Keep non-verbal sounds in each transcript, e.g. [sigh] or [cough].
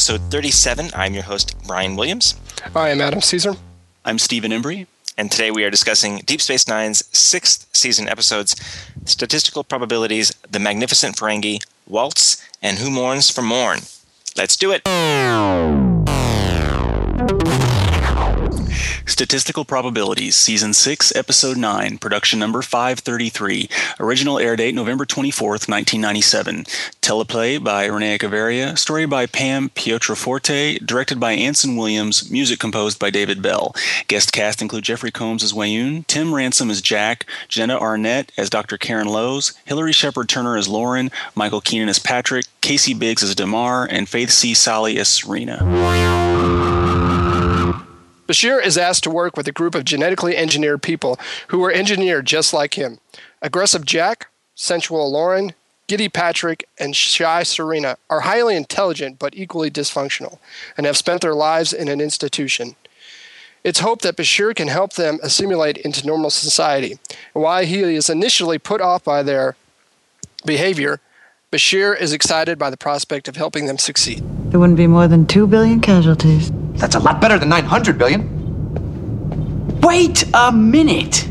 episode 37. I'm your host, Brian Williams. I am Adam Caesar. I'm Stephen Embry. And today we are discussing Deep Space Nine's sixth season episodes Statistical Probabilities, The Magnificent Ferengi, Waltz, and Who Mourns for Morn. Let's do it! Statistical Probabilities, Season 6, Episode 9, Production Number 533. Original air date November 24th, 1997. Teleplay by Renee Echevarria. Story by Pam Pietroforte. Directed by Anson Williams. Music composed by David Bell. Guest cast include Jeffrey Combs as Weyoun, Tim Ransom as Jack, Jenna Arnett as Dr. Karen Loews, Hilary Shepard Turner as Lauren, Michael Keenan as Patrick, Casey Biggs as Damar, and Faith C. Salie as Serena. Bashir is asked to work with a group of genetically engineered people who were engineered just like him. Aggressive Jack, sensual Lauren, giddy Patrick, and shy Serena are highly intelligent but equally dysfunctional and have spent their lives in an institution. It's hoped that Bashir can help them assimilate into normal society. And while he is initially put off by their behavior, Bashir is excited by the prospect of helping them succeed. There wouldn't be more than 2 billion casualties. That's a lot better than 900 billion. Wait a minute!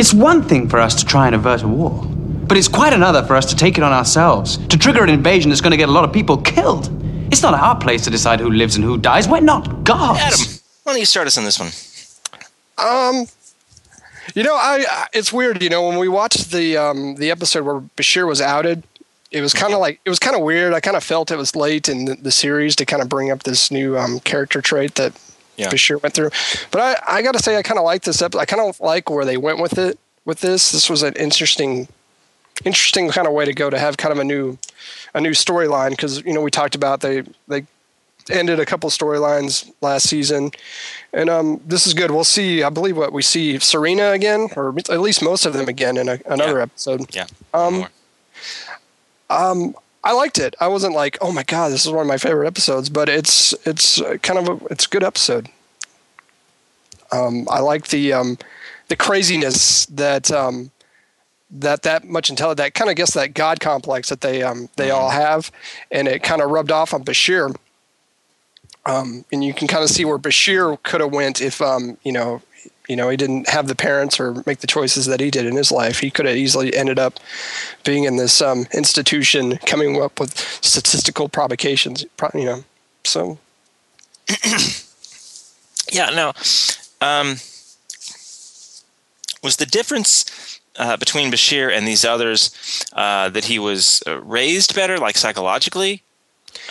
It's one thing for us to try and avert a war, but it's quite another for us to take it on ourselves, to trigger an invasion that's going to get a lot of people killed. It's not our place to decide who lives and who dies. We're not gods. Adam, why don't you start us on this one? Um, you know, I it's weird. You know, when we watched the um, the episode where Bashir was outed, it was kind of like it was kind of weird. I kind of felt it was late in the, the, series to kind of bring up this new um, character trait that yeah. Bashir went through. But I, I got to say, I kind of like this episode. I kind of like where they went with it. With this, this was an interesting, interesting kind of way to go to have kind of a new, a new storyline because you know we talked about they they ended a couple storylines last season, and um, this is good. We'll see. I believe what we see Serena again, or at least most of them again in a, another yeah. episode. Yeah. Um, um, I liked it. I wasn't like, oh my god, this is one of my favorite episodes, but it's it's kind of a it's a good episode. Um, I like the um, the craziness that um, that that much intelligence that kind of gets that god complex that they um, they mm-hmm. all have, and it kind of rubbed off on Bashir. Um, and you can kind of see where Bashir could have went if um, you know you know he didn't have the parents or make the choices that he did in his life. He could have easily ended up being in this um, institution coming up with statistical provocations you know so. [clears throat] Yeah no um, was the difference uh, between Bashir and these others uh, that he was uh, raised better, like psychologically,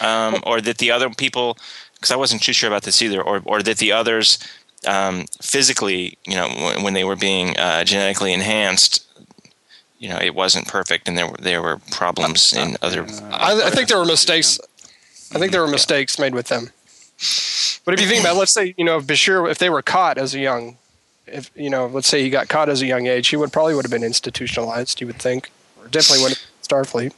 um, or that the other people, because I wasn't too sure about this either, or or that the others um, physically, you know, when, when they were being uh, genetically enhanced, you know, it wasn't perfect, and there were there were problems in other. I, I think there were mistakes. I think there were mistakes made with them. But if you think about, it, let's say, you know, if Bashir, if they were caught as a young, if you know, let's say he got caught as a young age, he would probably would have been institutionalized. You would think, or definitely would have Starfleet.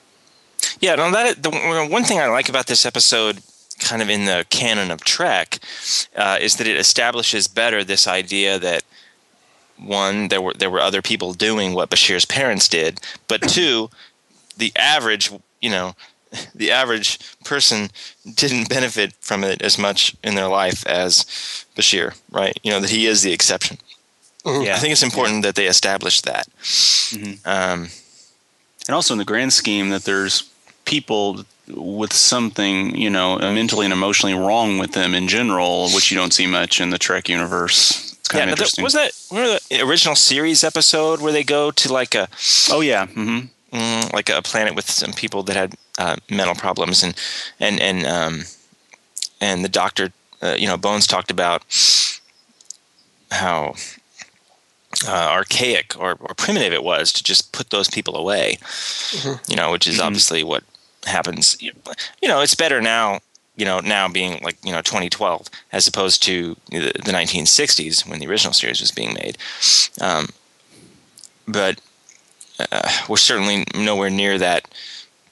Yeah, no, that the one thing I like about this episode kind of in the canon of Trek uh, is that it establishes better this idea that one there were there were other people doing what Bashir's parents did, but two, the average you know [laughs] the average person didn't benefit from it as much in their life as Bashir, right? You know that he is the exception. Mm-hmm. Yeah, I think it's important yeah. that they establish that. Mm-hmm. Um, and also in the grand scheme that there's people with something, you know, mentally and emotionally wrong with them in general, which you don't see much in the Trek universe. It's kind yeah, of interesting. was that remember the original series episode where they go to like a oh yeah, mm-hmm. mm, like a planet with some people that had uh, mental problems and and and um, and the doctor, uh, you know, Bones talked about how uh, archaic or, or, primitive it was to just put those people away. Mm-hmm. You know, which is mm-hmm. obviously what happens. You know, it's better now. You know, now being like you know 2012 as opposed to the, the 1960s when the original series was being made. Um, but uh, we're certainly nowhere near that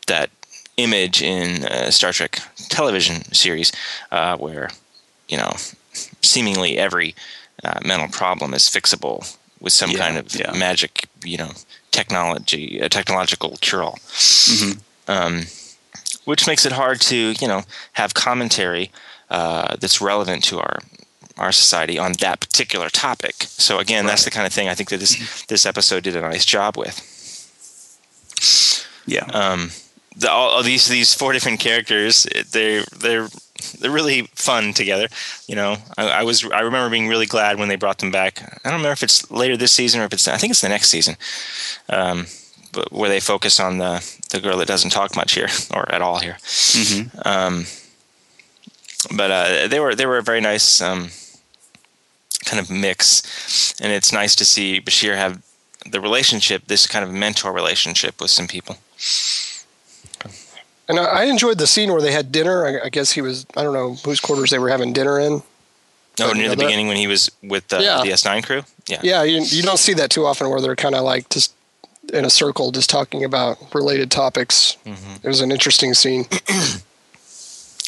that image in uh, Star Trek television series uh, where you know seemingly every uh, mental problem is fixable with some yeah, kind of yeah. magic, you know, technology, a technological cure all. Mm-hmm. Um, which makes it hard to you know have commentary uh, that's relevant to our our society on that particular topic. So again, right. that's the kind of thing I think that this this episode did a nice job with. Yeah. Um, the, all, all these these four different characters, they they're they're really fun together. You know, I, I, was I remember being really glad when they brought them back. I don't remember if it's later this season or if it's I think it's the next season, um, but where they focus on the the girl that doesn't talk much here [laughs] or at all here. Mm-hmm. Um, but uh, they were they were a very nice um, kind of mix, and it's nice to see Bashir have the relationship, this kind of mentor relationship with some people. And I enjoyed the scene where they had dinner. I guess he was, I don't know whose quarters they were having dinner in. Oh, near the that. beginning when he was with the, yeah. the S9 crew? Yeah. Yeah, you, you don't see that too often where they're kind of like just in a circle just talking about related topics. Mm-hmm. It was an interesting scene. [clears throat]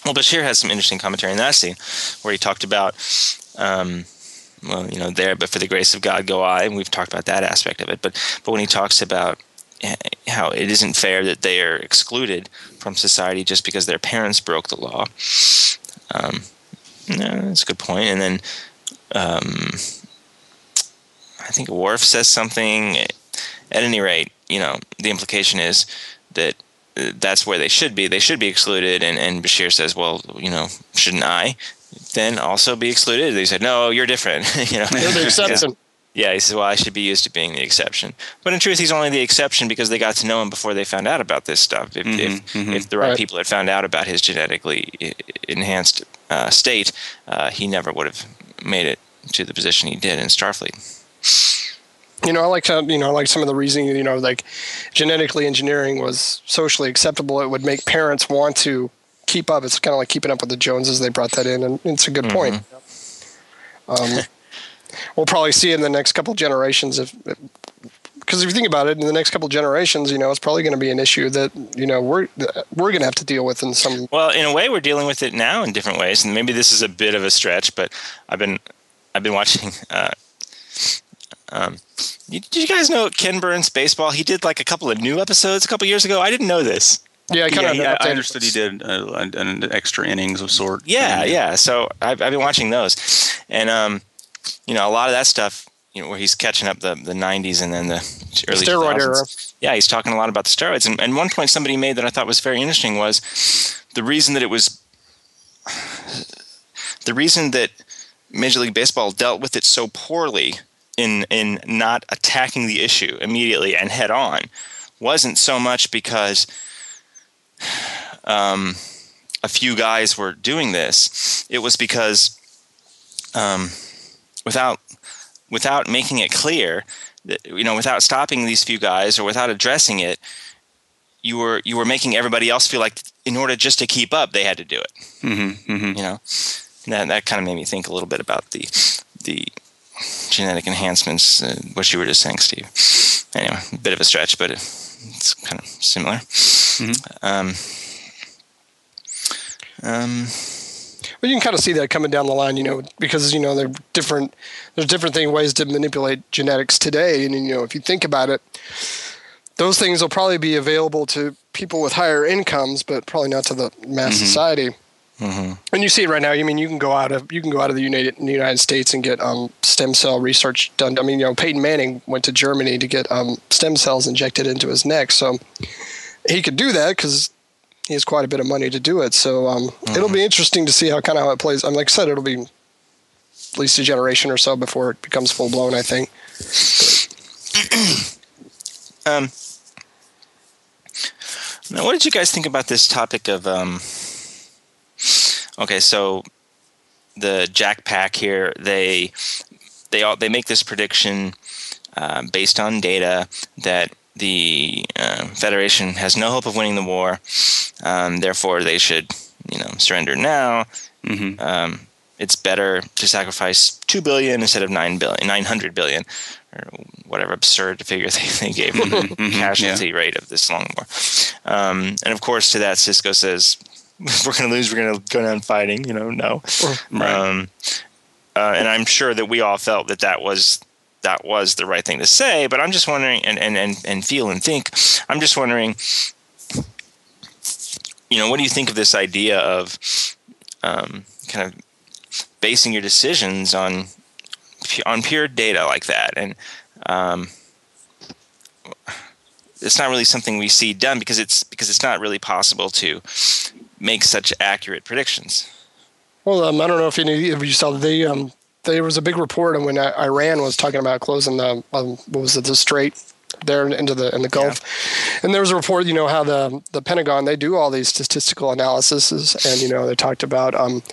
well, Bashir has some interesting commentary in that scene where he talked about, um, well, you know, there, but for the grace of God go I, and we've talked about that aspect of it. But but when he talks about how it isn't fair that they are excluded from society just because their parents broke the law. Um, no, that's a good point. And then um, I think Worf says something. At any rate, you know, the implication is that uh, that's where they should be. They should be excluded. And, and Bashir says, well, you know, shouldn't I then also be excluded? They said, no, you're different. [laughs] you know, you're the exception. Yeah, he says, well, I should be used to being the exception. But in truth, he's only the exception because they got to know him before they found out about this stuff. If, mm-hmm, if, mm-hmm. if, the right, right, people had found out about his genetically enhanced uh, state, uh, he never would have made it to the position he did in Starfleet. You know, I like you know, I like some of the reasoning. You know, like genetically engineering was socially acceptable. It would make parents want to keep up. It's kind of like keeping up with the Joneses. They brought that in, and it's a good mm-hmm. point. Um, we'll probably see in the next couple generations if because if you think about it in the next couple generations you know it's probably going to be an issue that you know we're we're going to have to deal with in some well in a way we're dealing with it now in different ways and maybe this is a bit of a stretch but i've been i've been watching [laughs] uh, um, did you guys know ken burns baseball he did like a couple of new episodes a couple years ago i didn't know this yeah, I kind yeah, of. I understood he did uh, an, an extra innings of sort. Yeah, yeah. So I've, I've been watching those, and um, you know, a lot of that stuff, you know, where he's catching up the, the 90s and then the early steroid 2000s. era. Yeah, he's talking a lot about the steroids. And, and one point somebody made that I thought was very interesting was the reason that it was the reason that Major League Baseball dealt with it so poorly in in not attacking the issue immediately and head on wasn't so much because um, a few guys were doing this. It was because um, without without making it clear that you know without stopping these few guys or without addressing it you were you were making everybody else feel like in order just to keep up they had to do it mm-hmm, mm-hmm. you know and that that kind of made me think a little bit about the the genetic enhancements uh, what you were just saying steve anyway a bit of a stretch but it, it's kind of similar mm-hmm. um, um, but you can kind of see that coming down the line, you know, because you know there are different there's different thing ways to manipulate genetics today, and you know if you think about it, those things will probably be available to people with higher incomes, but probably not to the mass mm-hmm. society. Mm-hmm. And you see it right now. You I mean you can go out of you can go out of the United the United States and get um, stem cell research done. I mean, you know, Peyton Manning went to Germany to get um, stem cells injected into his neck, so he could do that because he has quite a bit of money to do it. So um, mm-hmm. it'll be interesting to see how kind of how it plays. I'm like I said, it'll be at least a generation or so before it becomes full blown. I think. [clears throat] um, now, what did you guys think about this topic of? Um, okay, so the Jack Pack here, they they all they make this prediction uh, based on data that the uh, Federation has no hope of winning the war. Um, therefore, they should, you know, surrender now. Mm-hmm. Um, it's better to sacrifice two billion instead of nine billion, nine hundred billion, or whatever absurd figure [laughs] they, they gave the [laughs] mm-hmm. casualty yeah. rate of this long war. Um, and of course, to that, Sisko says, "If we're going to lose, we're going to go down fighting." You know, no. Right. Um, uh, and I'm sure that we all felt that that was that was the right thing to say. But I'm just wondering, and and and, and feel and think. I'm just wondering you know, what do you think of this idea of um, kind of basing your decisions on on pure data like that? And um, it's not really something we see done because it's because it's not really possible to make such accurate predictions. Well, um, I don't know if any of you saw they um, there was a big report when Iran was talking about closing the um, what was it the Strait there into the in the Gulf, yeah. and there was a report. You know how the the Pentagon they do all these statistical analyses, and you know they talked about um,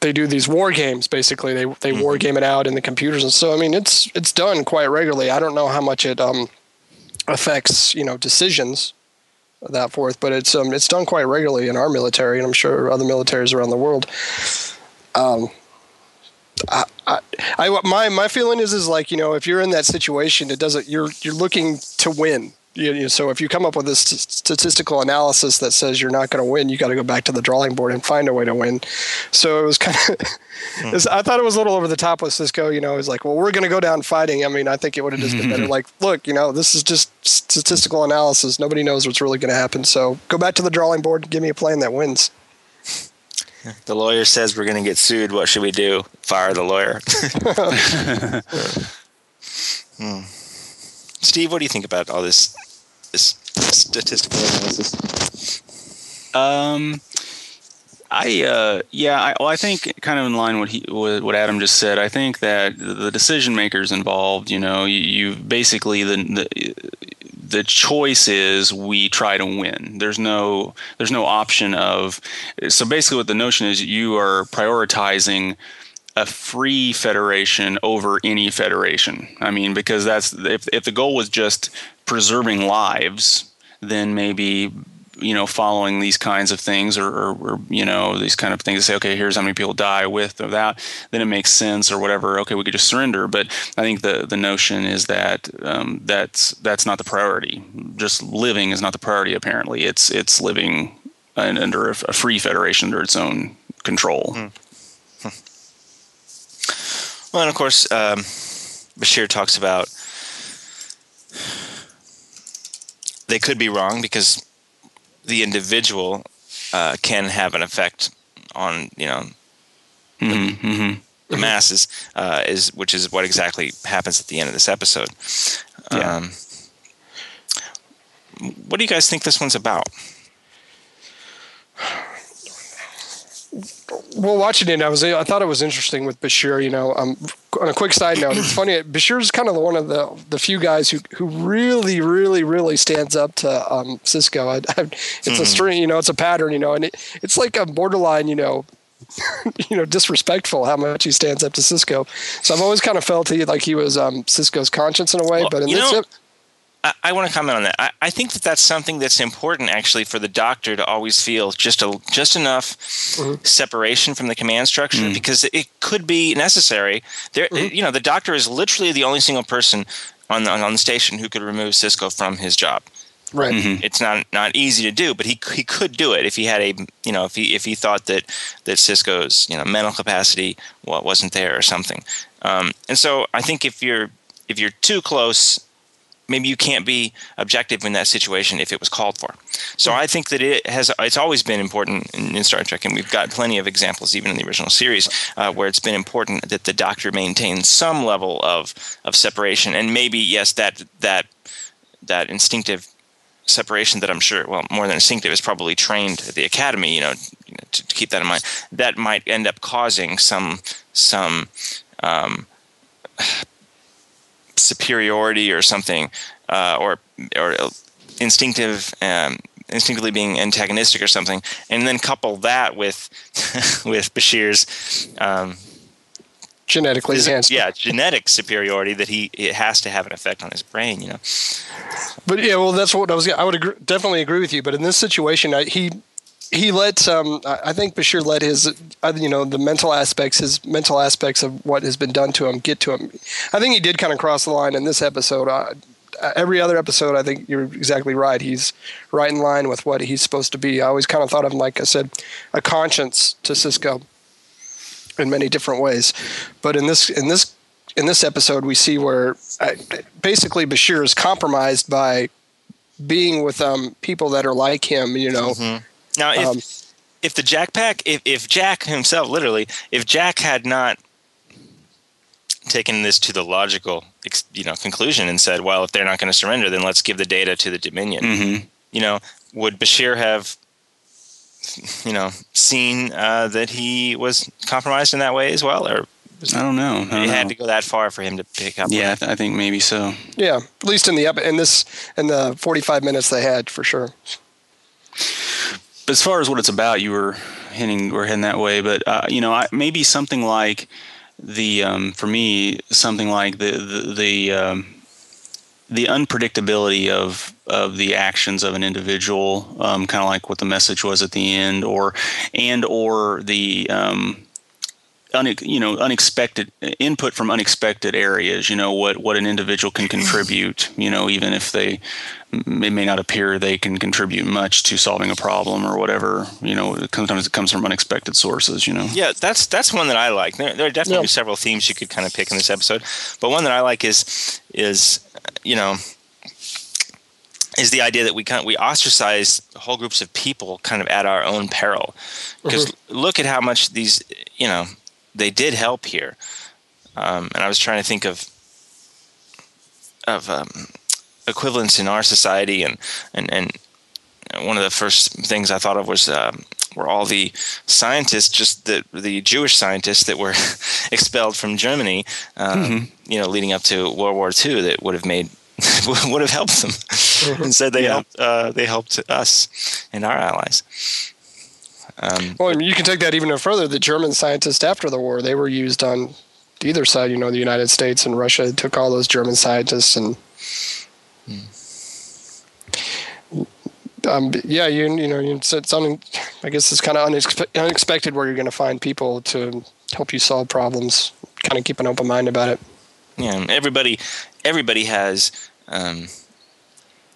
they do these war games basically. They they mm-hmm. war game it out in the computers, and so I mean it's it's done quite regularly. I don't know how much it um, affects you know decisions that forth, but it's um it's done quite regularly in our military, and I'm sure other militaries around the world. Um, I, I, I, my my feeling is is like you know if you're in that situation, it doesn't you're you're looking to win. You, you, so if you come up with this statistical analysis that says you're not going to win, you got to go back to the drawing board and find a way to win. So it was kind of, hmm. I thought it was a little over the top with Sisko. You know, it was like, well, we're going to go down fighting. I mean, I think it would have just been better. [laughs] Like, look, you know, this is just statistical analysis. Nobody knows what's really going to happen. So go back to the drawing board and give me a plan that wins. The lawyer says we're going to get sued. What should we do? Fire the lawyer. [laughs] hmm. Steve, what do you think about all this this statistical analysis? Um, I uh, yeah, I, well, I think kind of in line what he what Adam just said. I think that the decision makers involved, you know, you, you basically the, the the choice is we try to win. There's no there's no option of so basically what the notion is you are prioritizing a free federation over any federation. I mean because that's if if the goal was just preserving lives, then maybe you know following these kinds of things or, or, or, you know these kind of things to say okay here's how many people die with or that. Then it makes sense or whatever. Okay we could just surrender. But i think the the notion is that um, that's that's not the priority. Just living is not the priority apparently. It's it's living under a, free federation under its own control. Hmm. well and of course um, bashir talks about they could be wrong because the individual uh, can have an effect on you know the, mm-hmm, mm-hmm. the masses uh, is which is what exactly happens at the end of this episode. Yeah. Um, what do you guys think this one's about? Well, watching it, I was I thought it was interesting with Bashir. You know, um, on a quick side note, it's funny. Bashir's kind of one of the the few guys who who really, really, really stands up to um, Sisko. I, I, it's mm-hmm. a string, you know, it's a pattern, you know, and it, it's like a borderline, you know, [laughs] you know, disrespectful how much he stands up to Sisko. So I've always kind of felt he like he was um, Sisko's conscience in a way. Well, but in this, know, I, I want to comment on that. I, I, think that that's something that's important actually for the doctor to always feel just a just enough mm-hmm. separation from the command structure mm-hmm. because it could be necessary. There, mm-hmm. you know, the doctor is literally the only single person on the, on the station who could remove Sisko from his job. Right. Mm-hmm. It's not not easy to do, but he he could do it if he had a you know if he if he thought that that Sisko's you know mental capacity wasn't there or something. Um, and so I think if you're if you're too close maybe you can't be objective in that situation if it was called for. So I think that it has it's always been important in, in Star Trek, and we've got plenty of examples even in the original series uh, where it's been important that the Doctor maintains some level of of separation, and maybe yes, that that that instinctive separation that I'm sure, well, more than instinctive, is probably trained at the academy. You know, you know to, to, keep that in mind. That might end up causing some some um, superiority or something, uh, or or instinctive, um, instinctively being antagonistic or something, and then couple that with [laughs] with Bashir's um, genetically enhanced, yeah, genetic superiority that he it has to have an effect on his brain, you know. But yeah, well, that's what I was. I would agree, definitely agree with you. But in this situation, I, he he let um, I think Bashir let his uh, you know the mental aspects his mental aspects of what has been done to him get to him. I think he did kind of cross the line in this episode. Uh, every other episode, I think you're exactly right. He's right in line with what he's supposed to be. I always kind of thought of him like I said, a conscience to Sisko in many different ways. But in this in this in this episode, we see where uh, basically Bashir is compromised by being with um, people that are like him. You know. Mm-hmm Now, if Um, if the Jack Pack, if if Jack himself, literally, if Jack had not taken this to the logical, you know, conclusion and said, well, if they're not going to surrender, then let's give the data to the Dominion. Mm-hmm. You know, would Bashir have, you know, seen uh, that he was compromised in that way as well, or I don't know. I don't it had know. to go that far for him to pick up? Yeah, I, th- I think maybe so. Yeah, at least in the ep- in this in the 45 minutes they had for sure. As far as what it's about, you were hinting we're heading that way. But uh, you know, I, maybe something like the um, for me something like the the the, um, the unpredictability of of the actions of an individual, um, kind of like what the message was at the end, or and or the um, une- you know unexpected input from unexpected areas. You know what what an individual can contribute. You know even if they it may not appear they can contribute much to solving a problem or whatever. You know, sometimes it comes from unexpected sources. You know. Yeah, that's that's one that I like. There, there are definitely Yeah. several themes you could kind of pick in this episode, but one that I like is is you know is the idea that we kind of, we ostracize whole groups of people kind of at our own peril. Mm-hmm. Because look at how much these you know they did help here, um, and I was trying to think of of um, equivalents in our society, and and and one of the first things I thought of was um, were all the scientists, just the the Jewish scientists that were [laughs] expelled from Germany, um, you know, leading up to World War II, that would have made [laughs] would have helped them. [laughs] Instead, they Yeah. helped uh, they helped us and our allies. Um, Well, I mean, you can take that even further. The German scientists after the war, they were used on either side. You know, the United States and Russia took all those German scientists and. Um, yeah, you you know it's, it's un, I guess it's kind of unexpe- unexpected where you're going to find people to help you solve problems. Kind of keep an open mind about it. yeah, everybody everybody has um,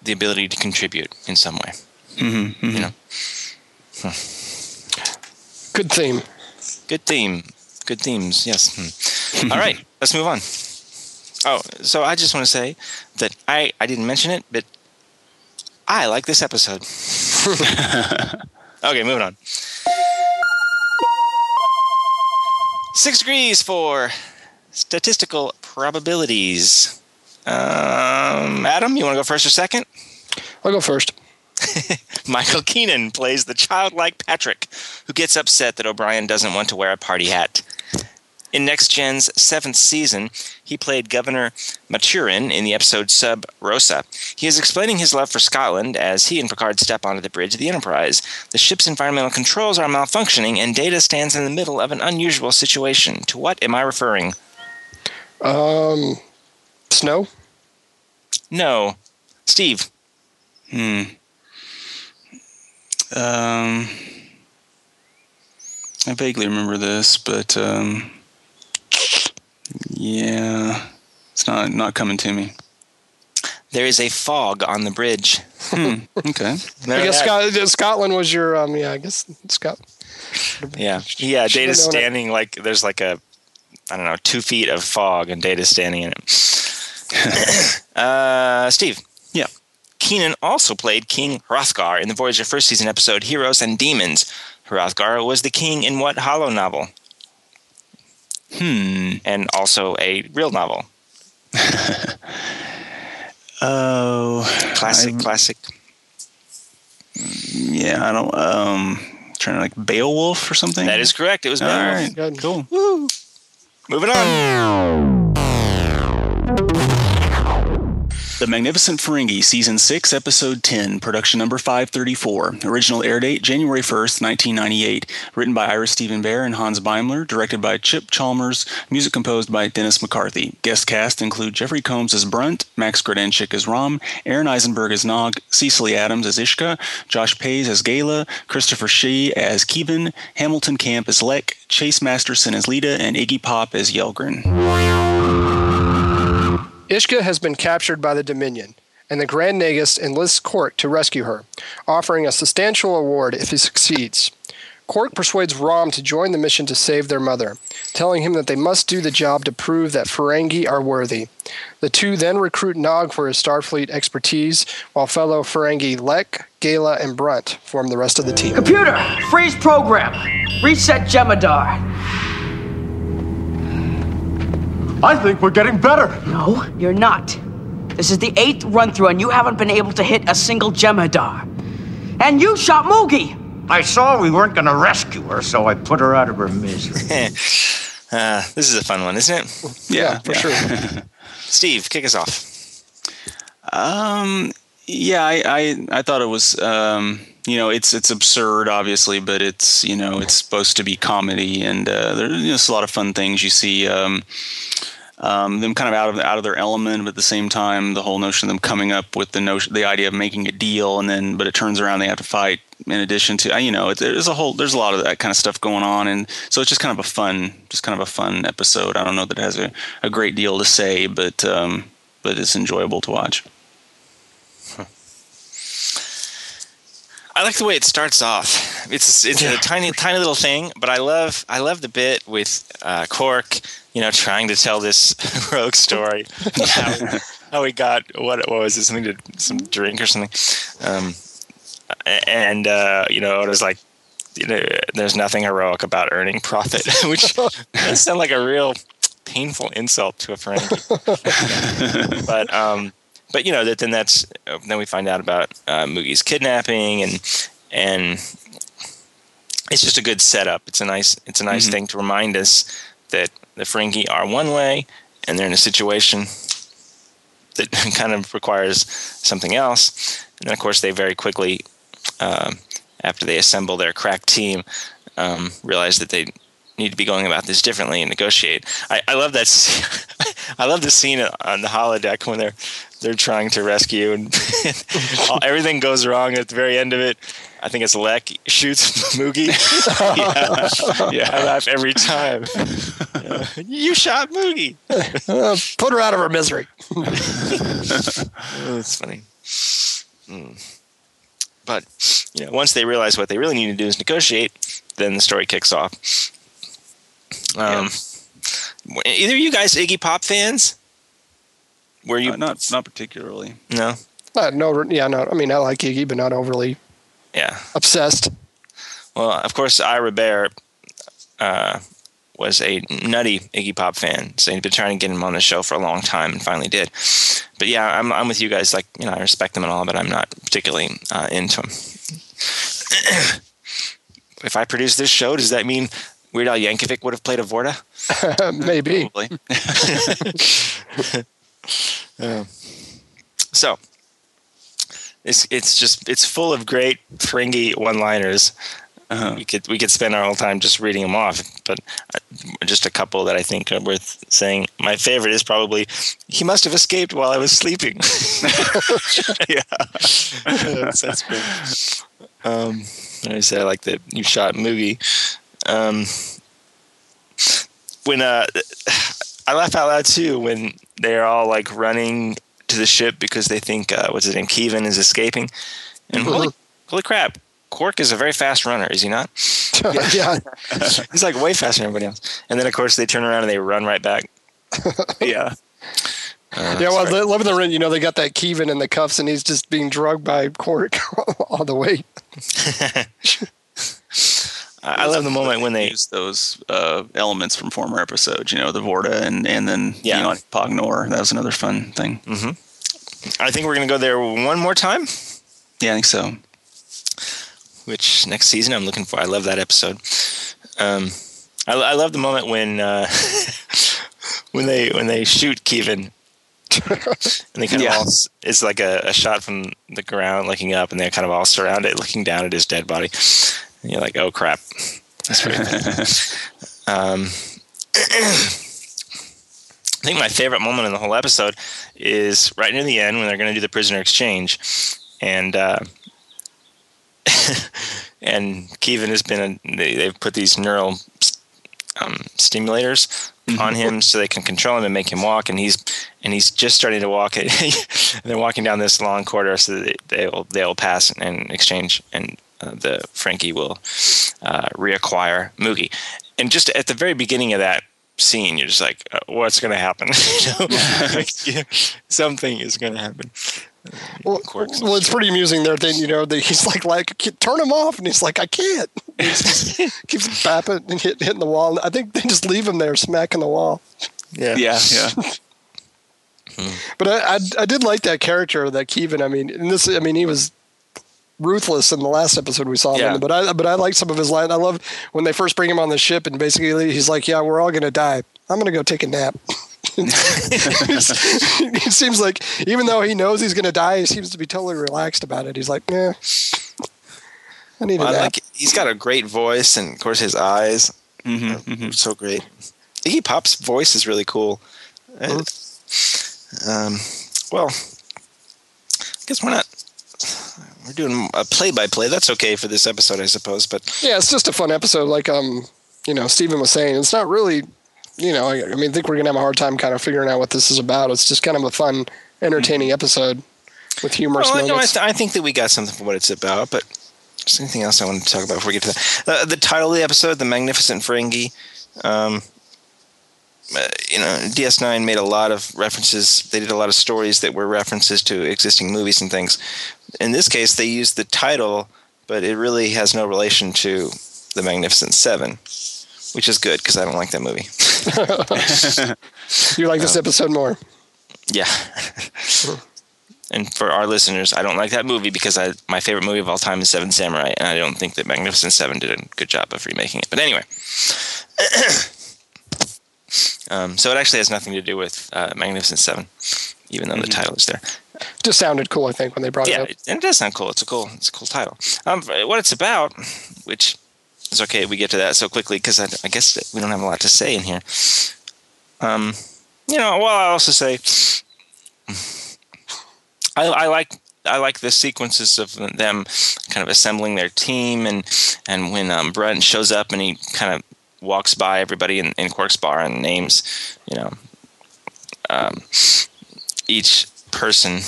the ability to contribute in some way. Mm-hmm, You know, Good theme. good theme, good themes. Yes. Hmm. All right, let's move on. Oh, so I just want to say that I I didn't mention it, but I like this episode. [laughs] okay, moving on. Six degrees for statistical probabilities. Um, Adam, you want to go first or second? I'll go first. [laughs] Michael Keenan plays the childlike Patrick, who gets upset that O'Brien doesn't want to wear a party hat. In Next Gen's seventh season, he played Governor Maturin in the episode Sub Rosa. He is explaining his love for Scotland as he and Picard step onto the bridge of the Enterprise. The ship's environmental controls are malfunctioning, and Data stands in the middle of an unusual situation. To what am I referring? Um, snow. No. Steve. Hmm. Um, I vaguely remember this, but um, yeah, it's not not coming to me. There is a fog on the bridge. Hmm. Okay. [laughs] I guess Scot- Scotland was your um. Yeah, I guess Scott. Yeah, yeah. Should've Data's known it. standing like there's like a, I don't know, two feet of fog, and Data's standing in it. [laughs] uh, Steve. Yeah. Keenan also played King Hrothgar in the Voyager first season episode Heroes and Demons. Hrothgar was the king in what holonovel? Hmm. And also a real novel. [laughs] Oh. Classic, I- classic. Yeah, I don't. Um, trying to like Beowulf or something. That is correct. It was Beowulf. right. Good. Cool. Moving on. [laughs] The Magnificent Ferengi, Season 6, Episode 10, Production Number 534. Original air date January 1st, 1998. Written by Ira Steven Behr and Hans Beimler. Directed by Chip Chalmers. Music composed by Dennis McCarthy. Guest cast include Jeffrey Combs as Brunt, Max Grodénchik as Rom, Aron Eisenberg as Nog, Cecily Adams as Ishka, Josh Pais as Gaila, Christopher Shea as Kevin, Hamilton Camp as Lek, Chase Masterson as Leeta, and Iggy Pop as Yelgrun. Ishka has been captured by the Dominion, and the Grand Nagus enlists Quark to rescue her, offering a substantial award if he succeeds. Quark persuades Rom to join the mission to save their mother, telling him that they must do the job to prove that Ferengi are worthy. The two then recruit Nog for his Starfleet expertise, while fellow Ferengi Lek, Gaila, and Brunt form the rest of the team. Computer, freeze program. Reset Jem'Hadar. I think we're getting better. No, you're not. This is the eighth run through, and you haven't been able to hit a single Jem'Hadar. And you shot Moogie. I saw we weren't going to rescue her, so I put her out of her misery. [laughs] uh, this is a fun one, isn't it? Yeah, for sure. [laughs] Steve, kick us off. Um, yeah, I, I, I thought it was, um, you know, it's it's absurd, obviously, but it's you know it's supposed to be comedy, and uh, there's just a lot of fun things. You see um, um, them kind of out of out of their element, but at the same time, the whole notion of them coming up with the notion, the idea of making a deal, and then but it turns around they have to fight. In addition to, you know, it, there's a whole there's a lot of that kind of stuff going on, and so it's just kind of a fun, just kind of a fun episode. I don't know that it has a, a great deal to say, but um, but it's enjoyable to watch. I like the way it starts off. It's it's Yeah. a tiny tiny little thing, but I love I love the bit with uh, Quark, you know, trying to tell this [laughs] rogue story. [laughs] how, how he got what what was it something to some drink or something, um, and uh, you know it was like. You know, there's nothing heroic about earning profit, [laughs] which does sound like a real painful insult to a friend. but um, but you know that then that's then we find out about uh, Moogie's kidnapping and and it's just a good setup. It's a nice it's a nice thing to remind us that the Ferengi are one way and they're in a situation that [laughs] kind of requires something else. And then of course they very quickly um, after they assemble their crack team um, realize that they need to be going about this differently and negotiate. I, I love that. [laughs] I love the scene on the holodeck when they're they're trying to rescue and [laughs] all- everything goes wrong at the very end of it. I think it's Lek shoots [laughs] Moogie. yeah. [laughs] yeah, I laugh every time. Yeah. You shot Moogie. Uh, put her out of her misery. Oh, that's funny. Mm. But you know, once they realize what they really need to do is negotiate, then the story kicks off. Um, w- Either of you guys Iggy Pop fans? Were you Uh, not not particularly. no? Uh, no, yeah, no. I mean, I like Iggy, but not overly Yeah. obsessed. Well, of course, Ira Behr uh, was a nutty Iggy Pop fan, so he'd been trying to get him on the show for a long time, and finally did. But yeah, I'm I'm with you guys. Like, you know, I respect them and all, but I'm not particularly uh, into them. [clears throat] if I produce this show, does that mean Weird Al Yankovic would have played a Vorta? [laughs] Maybe. Probably. [laughs] [laughs] So it's it's just it's full of great Ferengi one-liners. Uh-huh. We could we could spend our whole time just reading them off, but uh, just a couple that I think are worth saying. My favorite is probably he must have escaped while I was sleeping. [laughs] [laughs] yeah, that's, that's great. Um, I said, I like that you shot Moogie. Um, when uh, [sighs] I laugh out loud too when they're all like running to the ship because they think uh, what's his name, Kevin is escaping, and holy, [laughs] holy crap, Quark is a very fast runner, is he not? [laughs] [laughs] yeah. He's like way faster than everybody else. And then of course they turn around and they run right back. yeah. Uh, Yeah, well, sorry. li- living the rent, you know, they got that Kevin in the cuffs, and he's just being drugged by Quark all the way. I I love the moment when they use those uh, elements from former episodes. You know, the Vorta and and then Yeah. you know like Pognor. That was another fun thing. I think we're gonna go there one more time. Yeah, I think so. which next season I'm looking for. I love that episode. Um, I, I love the moment when uh, [laughs] when they when they shoot Kevin. [laughs] and they kind Yeah. of all it's like a, a shot from the ground looking up and they're kind of all surrounded looking down at his dead body and you're like oh crap. [laughs] That's um, [clears throat] I think my favorite moment in the whole episode is right near the end when they're going to do the prisoner exchange, and uh, [laughs] and Kevin has been a, they, they've put these neural um, stimulators on him so they can control him and make him walk, and he's and he's just starting to walk. and [laughs] they're walking down this long corridor so that they, they'll they'll pass and exchange. And uh, the Ferengi will uh, reacquire Moogie, and just at the very beginning of that scene, you're just like, uh, "What's going to happen? [laughs] You know? [laughs] Like, yeah, something is going to happen." Well, Quirks. well, it's pretty amusing there. Then you know, that he's like, like turn him off, and he's like, I can't. He just [laughs] keeps bapping and hit, hitting the wall. I think they just leave him there, smacking the wall. Yeah, Yeah, yeah. But I, I, I did like that character, that Kevin. I mean, in this, I mean, he was ruthless in the last episode we saw him. Yeah. In, but I, but I like some of his lines. I love when they first bring him on the ship, and basically he's like, "Yeah, we're all gonna die. I'm gonna go take a nap." [laughs] it seems like even though he knows he's gonna die, he seems to be totally relaxed about it. He's like, "Yeah, I need a Well, I nap." like he's got a great voice, and of course his eyes Mm-hmm, are so great. Iggy Pop's voice is really cool. Uh, Um, well, I guess we're not. We're doing a play-by-play. That's okay for this episode, I suppose. But Yeah, it's just a fun episode. Like um, you know, Stephen was saying, it's not really, you know, I, I mean, I think we're gonna have a hard time kind of figuring out what this is about. It's just kind of a fun, entertaining episode with humorous well, no, I, th- I think that we got something for what it's about. But is there anything else I want to talk about before we get to that? Uh, the title of the episode, "The Magnificent Ferengi." Um, uh, you know, DS9 made a lot of references. They did a lot of stories that were references to existing movies and things. In this case, they used the title, but it really has no relation to the Magnificent Seven, which is good because I don't like that movie. [laughs] you like this episode more? Yeah. [laughs] and for our listeners, I don't like that movie because I my favorite movie of all time is Seven Samurai, and I don't think that Magnificent Seven did a good job of remaking it. But anyway, [coughs] um, so it actually has nothing to do with uh, Magnificent Seven, even though the title is there. Just sounded cool, I think, when they brought Yeah, it up. and it does sound cool. It's a cool, it's a cool title. Um, what it's about, which is okay, we get to that so quickly because I, I guess we don't have a lot to say in here. Um, you know, well, I also say I, I like I like the sequences of them kind of assembling their team, and and when um, Brunt shows up and he kind of walks by everybody in, in Quark's bar and names, you know, um, each person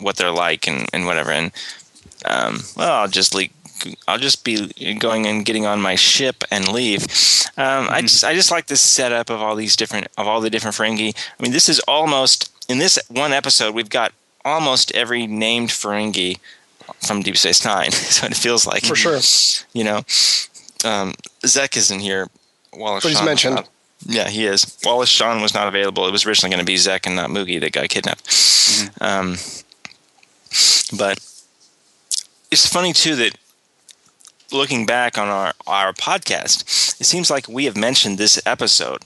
what they're like and, and whatever. And um, well, I'll just leave. I'll just be going and getting on my ship and leave. Um, I just I just like this setup of all these different of all the different Ferengi. I mean, this is almost in this one episode we've got almost every named Ferengi from Deep Space Nine. [laughs] so it feels like For sure. You know, um, Zek isn't here. Wallace But he's mentioned. not- yeah, he is. Wallace Shawn was not available. It was originally going to be Zek and not Moogie that got kidnapped. Um, but it's funny too that looking back on our our podcast, it seems like we have mentioned this episode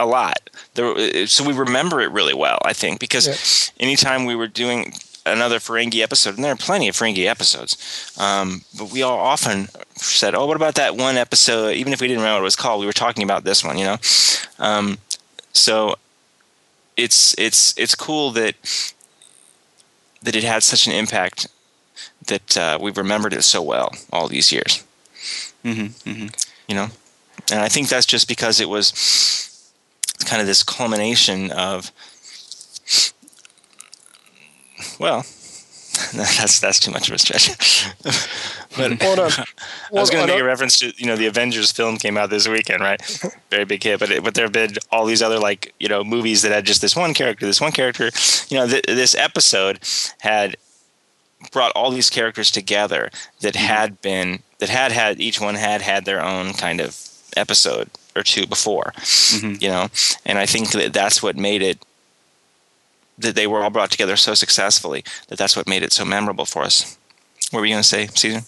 a lot. There, so we remember it really well, I think, because Yeah. anytime we were doing another Ferengi episode, and there are plenty of Ferengi episodes, um, but we all often said, "Oh, what about that one episode?" Even if we didn't remember what it was called, we were talking about this one, you know. Um, so it's it's it's cool that that it had such an impact that uh, we've remembered it so well all these years. Mm-hmm, mm-hmm. You know, and I think that's just because it was kind of this culmination of well. [laughs] That's that's too much of a stretch. [laughs] but on. [laughs] I was going to make a reference to you know the Avengers film came out this weekend, right? Very big hit, but it, but there have been all these other like you know movies that had just this one character, this one character. You know, th- this episode had brought all these characters together that had been that had had each one had had their own kind of episode or two before, you know, and I think that that's what made it that they were all brought together so successfully that that's what made it so memorable for us. What were you going to say, Caesar?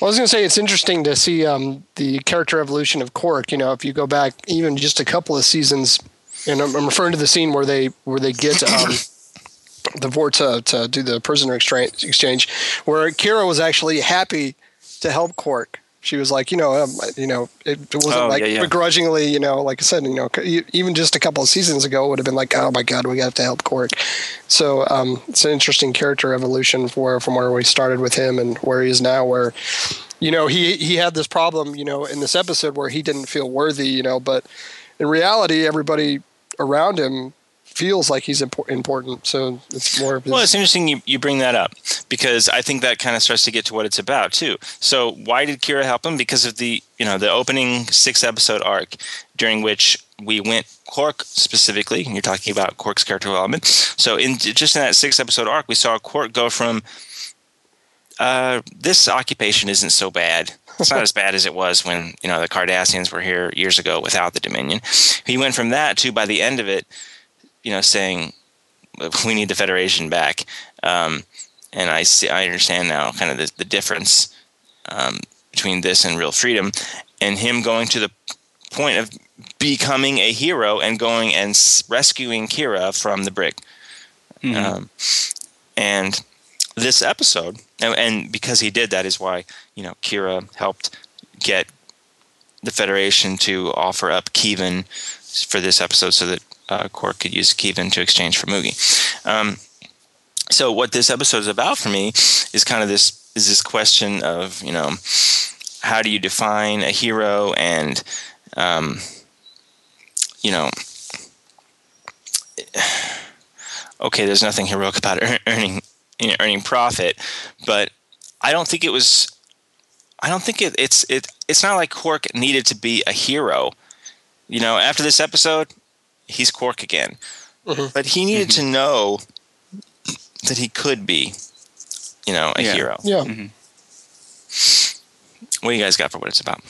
Well, I was going to say it's interesting to see um, the character evolution of Quark. You know, if you go back even just a couple of seasons, and I'm, I'm referring to the scene where they where they get um, the Vorta to, to do the prisoner exchange, where Kira was actually happy to help Quark. She was like, you know, um, you know, it, wasn't Oh, like yeah, yeah. begrudgingly, you know, like I said, you know, even just a couple of seasons ago, it would have been like, oh my god, we have to help Quark. So um, it's an interesting character evolution for from where we started with him and where he is now. Where you know he he had this problem, you know, in this episode where he didn't feel worthy, you know, but in reality, everybody around him feels like he's impor- important. So it's more of his, Well, it's interesting you, you bring that up because I think that kind of starts to get to what it's about too. So why did Kira help him? Because of the you know the opening six episode arc during which we went Quark specifically. And you're talking about Quark's character development. So in just in that six episode arc, we saw Quark go from uh, this occupation isn't so bad. It's not as bad as it was when you know the Cardassians were here years ago without the Dominion. He went from that to by the end of it, you know, saying we need the Federation back. Um, and I see, I understand now kind of the, the difference um, between this and real freedom, and him going to the point of becoming a hero and going and s- rescuing Kira from the brig. Um, and this episode, and, and because he did that, is why you know Kira helped get the Federation to offer up Kevin for this episode, so that uh, Quark could use Kevin to exchange for Moogie. Um, so what this episode is about for me is kind of this is this question of you know how do you define a hero and um, you know okay there's nothing heroic about [laughs] earning you know, earning profit but I don't think it was I don't think it, it's it it's not like Quark needed to be a hero you know after this episode he's Quark again mm-hmm. but he needed to mm-hmm. know that he could be, you know, a Yeah. hero. yeah, mm-hmm. What do you guys got for what it's about?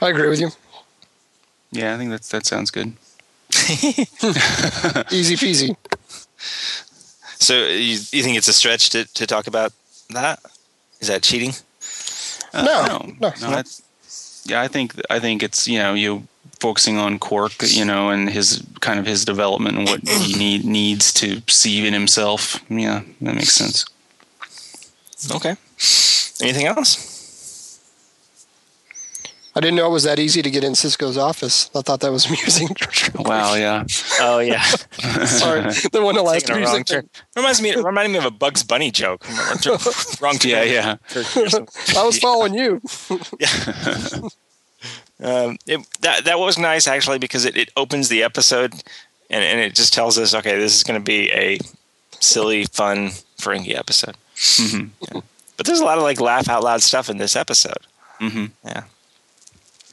I agree with you. Yeah, I think that's that sounds good. [laughs] Easy peasy. So you, you think it's a stretch to, to talk about that? Is that cheating? Uh, No, no, no. that's- yeah, I think I think it's you know you focusing on Quark, you know, and his kind of his development and what he [clears throat] need needs to see in himself. Yeah, that makes sense. Okay. Anything else? I didn't know it was that easy to get in Sisko's office. I thought that was [laughs] amusing. Wow, yeah, Oh yeah. [laughs] [laughs] Sorry, the one that last Taking wrong music. turn. Reminds me reminded me of a Bugs Bunny joke. wrong turn. yeah, yeah. I was following you. Um, it, that that was nice actually because it, it opens the episode and, and it just tells us okay this is going to be a silly fun Ferengi episode. Yeah. But there's a lot of like laugh out loud stuff in this episode. hmm Yeah.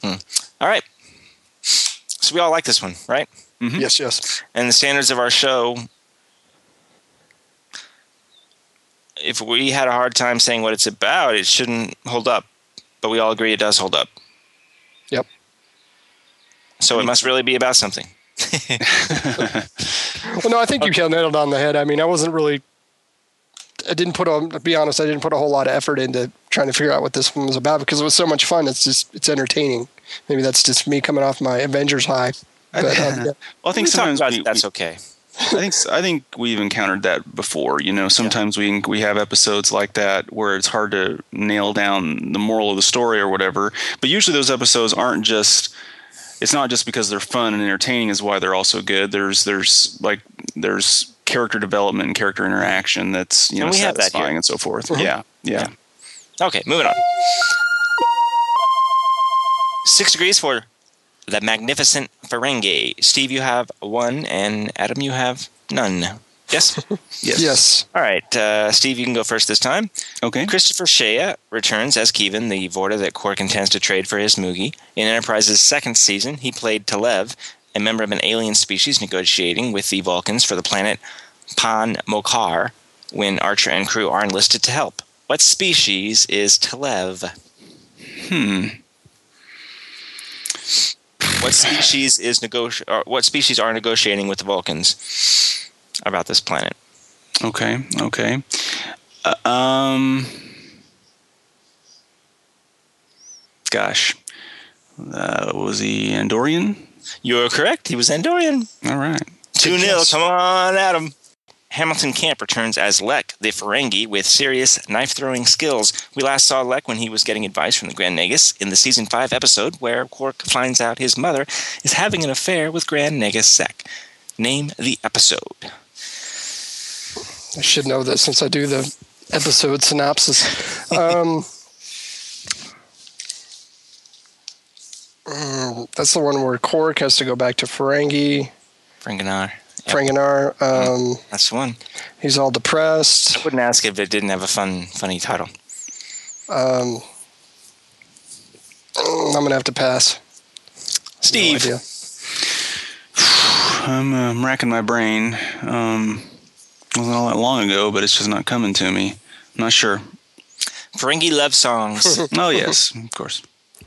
Hmm. All right. So we all like this one, right? Yes, yes. And the standards of our show. If we had a hard time saying what it's about, it shouldn't hold up. But we all agree it does hold up. Yep. So it must really be about something. [laughs] Well, no, I think you nailed it on the head. I mean, I wasn't really. I didn't put a. To be honest, I didn't put a whole lot of effort into trying to figure out what this one was about because it was so much fun. It's just it's entertaining. Maybe that's just me coming off my Avengers high. But, um, [laughs] yeah. Well, I think We sometimes we, that's okay. I think I think we've encountered that before. You know, sometimes we we have episodes like that where it's hard to nail down the moral of the story or whatever. But usually those episodes aren't just. It's not just because they're fun and entertaining is why they're also good. There's there's like there's character development and character interaction that's you know satisfying and so forth. Uh-huh. Yeah, yeah. Okay, moving on. Six degrees for the magnificent Ferengi. Steve, you have one, and Adam, you have none. Yes? Yes. yes. All right, uh, Steve, you can go first this time. Okay. Christopher Shea returns as Kevin, the Vorta that Quark intends to trade for his Moogie. In Enterprise's second season, he played Telev, a member of an alien species negotiating with the Vulcans for the planet Pan Mokar, when Archer and crew are enlisted to help. What species is Telev? Hmm. What species is negoti- or What species are negotiating with the Vulcans about this planet? Okay. Okay. Uh, um. Gosh. Uh, was he Andorian? You are correct. He was Andorian. All right. 2 0. Come on, Adam. Hamilton Camp returns as Lek, the Ferengi, with serious knife throwing skills. We last saw Lek when he was getting advice from the Grand Negus in the season 5 episode where Quark finds out his mother is having an affair with Grand Negus Zek. Name the episode. I should know this since I do the episode synopsis. Um, mm, that's the one where Quark has to go back to Ferengi. Ferenginar. Ferenginar. Um, That's the one. he's all depressed. I wouldn't ask if it didn't have a fun, funny title. Um, I'm gonna have to pass. Steve. No. [sighs] I'm, uh, I'm racking my brain. Um, wasn't all that long ago, but it's just not coming to me. I'm not sure. Ferengi love songs. [laughs] Oh yes, of course.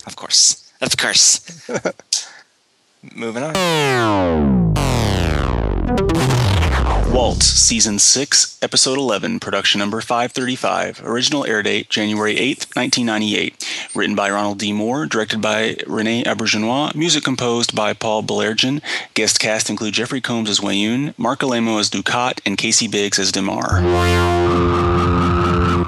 of course. Of course. [laughs] Moving on. Waltz, Season 6, Episode 11, Production Number 535. Original air date January 8th, 1998. Written by Ronald D. Moore, directed by Rene Auberjonois, music composed by Paul Baillargeon. Guest cast include Jeffrey Combs as Weyoun, Marc Alaimo as Dukat, and Casey Biggs as Damar.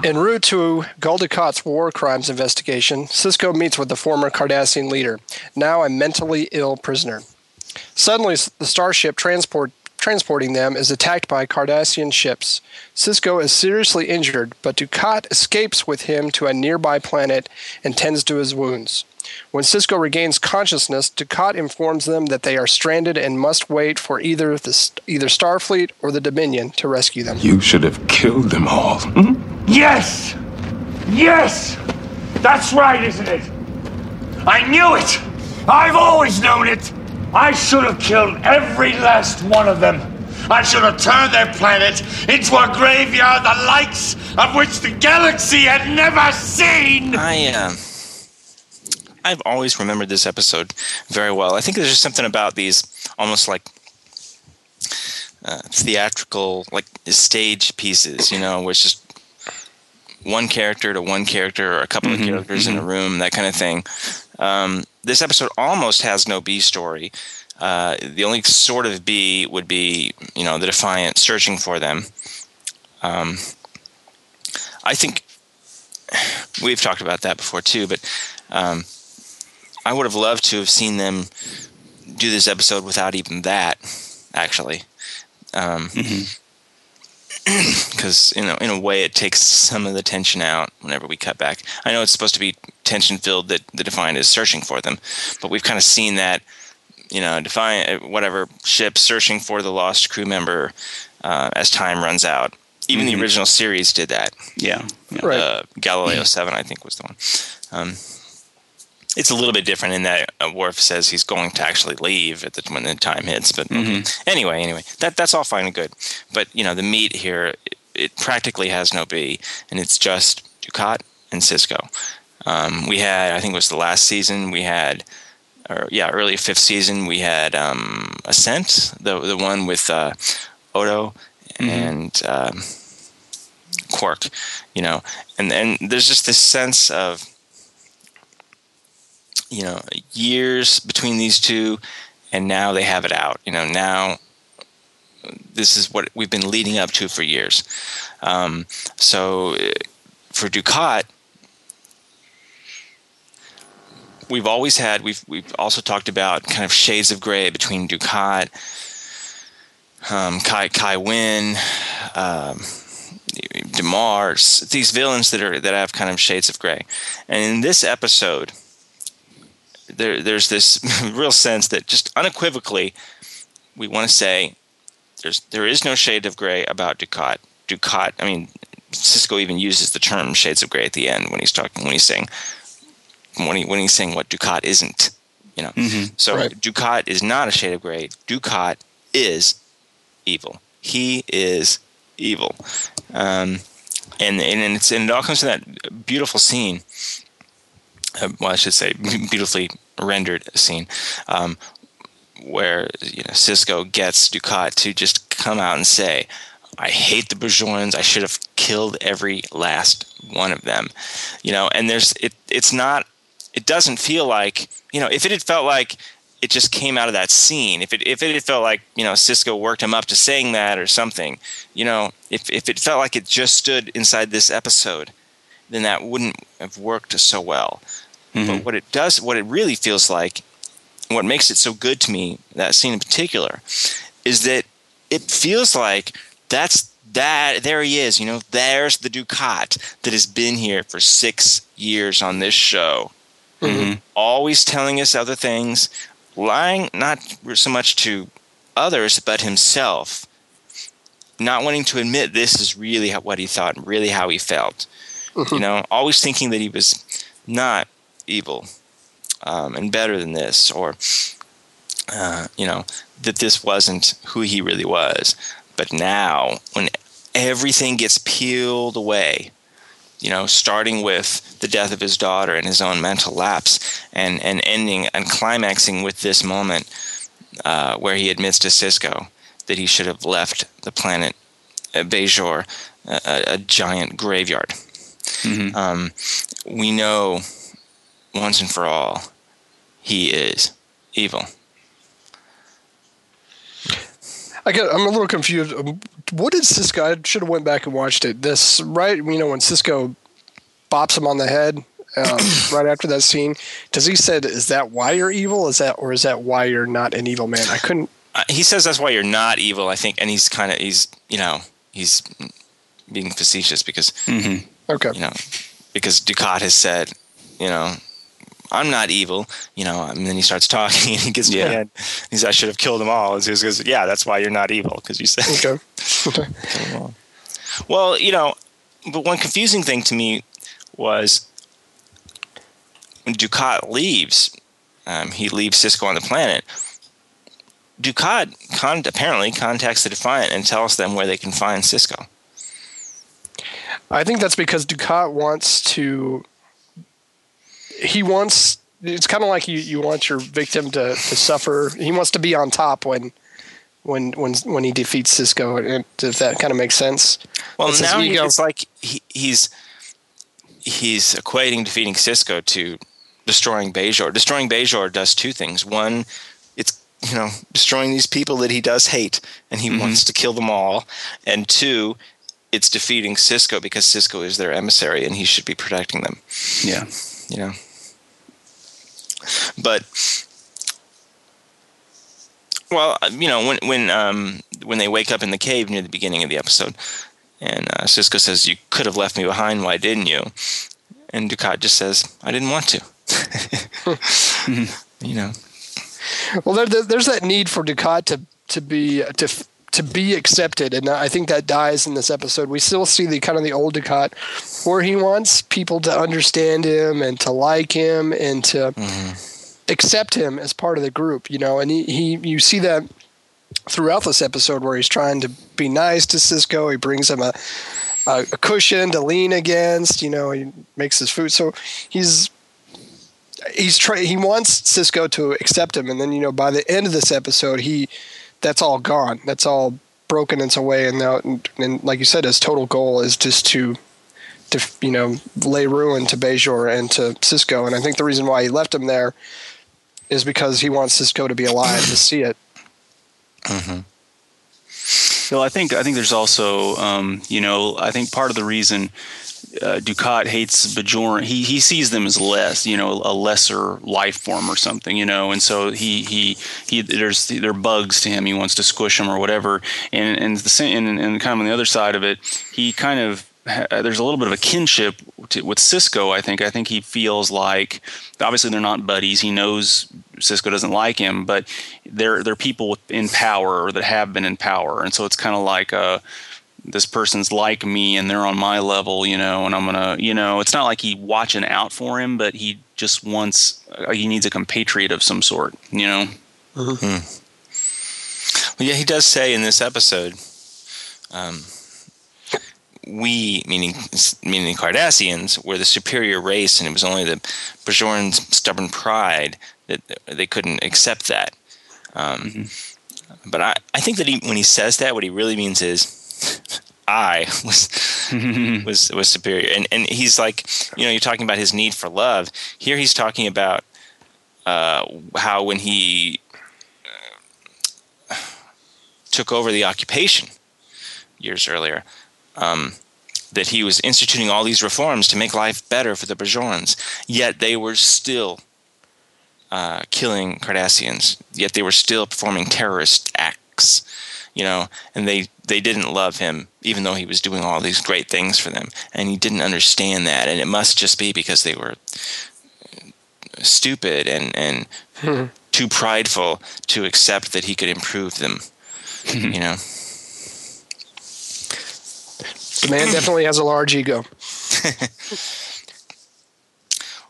En route to Gul war crimes investigation, Sisko meets with the former Cardassian leader, now a mentally ill prisoner. Suddenly, the starship transport, transporting them is attacked by Cardassian ships. Sisko is seriously injured, but Dukat escapes with him to a nearby planet and tends to his wounds. When Sisko regains consciousness, Dukat informs them that they are stranded and must wait for either the either Starfleet or the Dominion to rescue them. You should have killed them all. Hmm? Yes! Yes! That's right, isn't it? I knew it! I've always known it! I should have killed every last one of them. I should have turned their planet into a graveyard the likes of which the galaxy had never seen! I um, I've always remembered this episode very well. I think there's just something about these almost like uh, theatrical, like stage pieces, you know, where it's just one character to one character or a couple of characters in a room, that kind of thing. Um, this episode almost has no B story. Uh, the only sort of B would be, you know, the Defiant searching for them. Um, I think we've talked about that before too, but um, I would have loved to have seen them do this episode without even that, actually. Um, [clears throat] because you know in a way it takes some of the tension out whenever we cut back i know it's supposed to be tension filled that the defiant is searching for them but we've kind of seen that you know defiant whatever ship searching for the lost crew member uh, as time runs out even the original series did that Yeah. yeah. Right. uh, galileo [clears throat] 7 i think was the one um, it's a little bit different in that uh, Worf says he's going to actually leave at the when the time hits. But okay. anyway, anyway, that that's all fine and good. But you know, the meat here it, it practically has no B, and it's just Dukat and Sisko. Um, we had, I think it was the last season, we had, or yeah, early fifth season, we had um, Ascent, the the one with uh, Odo and um, Quark, you know, and and there's just this sense of you know years between these two and now they have it out. You know now this is what we've been leading up to for years. Um, so uh, for Dukat we've always had we've we've also talked about kind of shades of gray between Dukat um, kai kai Winn um, Damar's these villains that are that have kind of shades of gray. And in this episode there, there's this [laughs] real sense that just unequivocally we want to say there's there is no shade of gray about Dukat. Dukat, I mean, Sisko even uses the term shades of gray at the end when he's talking when he's saying when he when he's saying what Dukat isn't. You know, so Right. Dukat is not a shade of gray. Dukat is evil. He is evil, um, and and it's and it all comes to that beautiful scene uh, well, I should say, [laughs] beautifully rendered scene, um, where you know Sisko gets Dukat to just come out and say, "I hate the Bajorans. I should have killed every last one of them." You know, and there's it. It's not. It doesn't feel like you know. If it had felt like it just came out of that scene, if it if it had felt like you know Sisko worked him up to saying that or something, you know, if if it felt like it just stood inside this episode, then that wouldn't have worked so well. But mm-hmm. what it does, what it really feels like, what makes it so good to me, that scene in particular, is that it feels like that's that. There he is. You know, there's the Dukat that has been here for six years on this show, mm-hmm. always telling us other things, lying not so much to others but himself, not wanting to admit this is really what he thought, and really how he felt. You mm-hmm. know, always thinking that he was not evil um, and better than this, or uh, you know that this wasn't who he really was. But now, when everything gets peeled away, you know, starting with the death of his daughter and his own mental lapse, and and ending and climaxing with this moment uh, where he admits to Sisko that he should have left the planet uh, Bajor, a, a giant graveyard. Um, we know once and for all he is evil. I get. I'm a little confused. Um, What did Sisko? I should have went back and watched it. This right. You know when Sisko bops him on the head um, [coughs] right after that scene. Does he said, "Is that why you're evil? Is that or is that why you're not an evil man?" I couldn't. Uh, he says that's why you're not evil. I think, and he's kind of he's you know he's being facetious because Okay. you know because Dukat has said you know I'm not evil. You know, and then he starts talking [laughs] and he gets to Yeah. He says I should have killed them all. And he goes, yeah, that's why you're not evil because you said [laughs] Okay. Well, you know, but one confusing thing to me was when Dukat leaves, um, he leaves Sisko on the planet. Dukat con- apparently contacts the Defiant and tells them where they can find Sisko. I think that's because Dukat wants to. He wants. It's kind of like you, you want your victim to, to suffer. He wants to be on top when when when when he defeats Sisko. and If that kind of makes sense. Well, It's now he- ego. it's like he, he's he's equating defeating Sisko to destroying Bajor. Destroying Bajor does two things. One, it's you know destroying these people that he does hate, and he mm-hmm. wants to kill them all. And two, it's defeating Sisko because Sisko is their emissary, and he should be protecting them. Yeah. You know, but. Well, uh, you know, when when um, when they wake up in the cave near the beginning of the episode, and uh, Sisko says, "You could have left me behind. Why didn't you?" And Dukat just says, "I didn't want to." [laughs] [laughs] you know, Well, there, there, there's that need for Dukat to to be to to be accepted, and I think that dies in this episode. We still see the kind of the old Dukat, where he wants people to understand him and to like him and to mm-hmm. accept him as part of the group. You know, and he, he you see that throughout this episode where he's trying to be nice to Sisko. He brings him a a, a cushion to lean against. You know, he makes his food. So he's he's try he wants Sisko to accept him, and then you know by the end of this episode, he that's all gone. That's all broken its way, and now and, and like you said, his total goal is just to to you know lay ruin to Bajor and to Sisko, and I think the reason why he left him there is because he wants Sisko to be alive to see it. Well, I think I think there's also, um, you know, I think part of the reason uh, Dukat hates Bajoran, he he sees them as less, you know, a lesser life form or something, you know, and so he he he there's they're bugs to him. He wants to squish them or whatever, and and the same and, and kind of on the other side of it, he kind of there's a little bit of a kinship to, with Sisko. I think I think he feels like obviously they're not buddies. He knows Sisko doesn't like him, but they're they're people in power or that have been in power, and so it's kind of like uh, this person's like me and they're on my level, you know, and I'm gonna, you know, it's not like he watching out for him, but he just wants uh, he needs a compatriot of some sort, you know. well, yeah, he does say in this episode, um, we meaning meaning the Cardassians were the superior race, and it was only the Bajorans' stubborn pride that they couldn't accept that. Um, But I, I think that he, when he says that, what he really means is. I [laughs] was was was superior, and and he's like, you know, you're talking about his need for love. Here, he's talking about uh, how when he uh, took over the occupation years earlier, um, that he was instituting all these reforms to make life better for the Bajorans. Yet they were still uh, killing Cardassians. Yet they were still performing terrorist acts. You know, and they they didn't love him, even though he was doing all these great things for them, and he didn't understand that. And it must just be because they were stupid and and too prideful to accept that he could improve them. you know. The man definitely has a large ego. [laughs]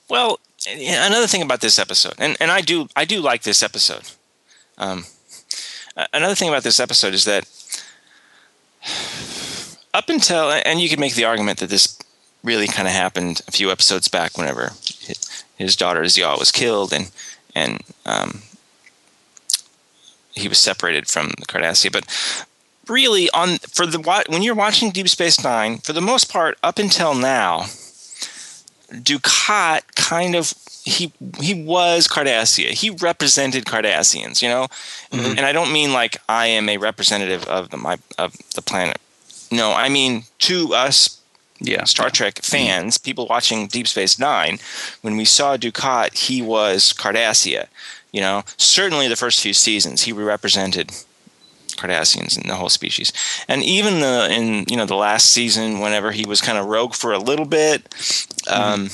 Well, another thing about this episode, and, and I do I do like this episode. Um, another thing about this episode is that up until and you could make the argument that this really kind of happened a few episodes back, whenever his daughter Ziyal was killed, and and um, he was separated from the Cardassia, but really on for the when you're watching Deep Space Nine, for the most part, up until now, Dukat kind of he he was Cardassia. He represented Cardassians, you know, mm-hmm. and I don't mean like I am a representative of the my of the planet. No, I mean to us Yeah. Star Trek mm-hmm. fans, people watching Deep Space Nine, when we saw Dukat, he was Cardassia. You know, certainly the first few seasons, he represented Cardassians and the whole species. And even the in you know the last season, whenever he was kind of rogue for a little bit, um,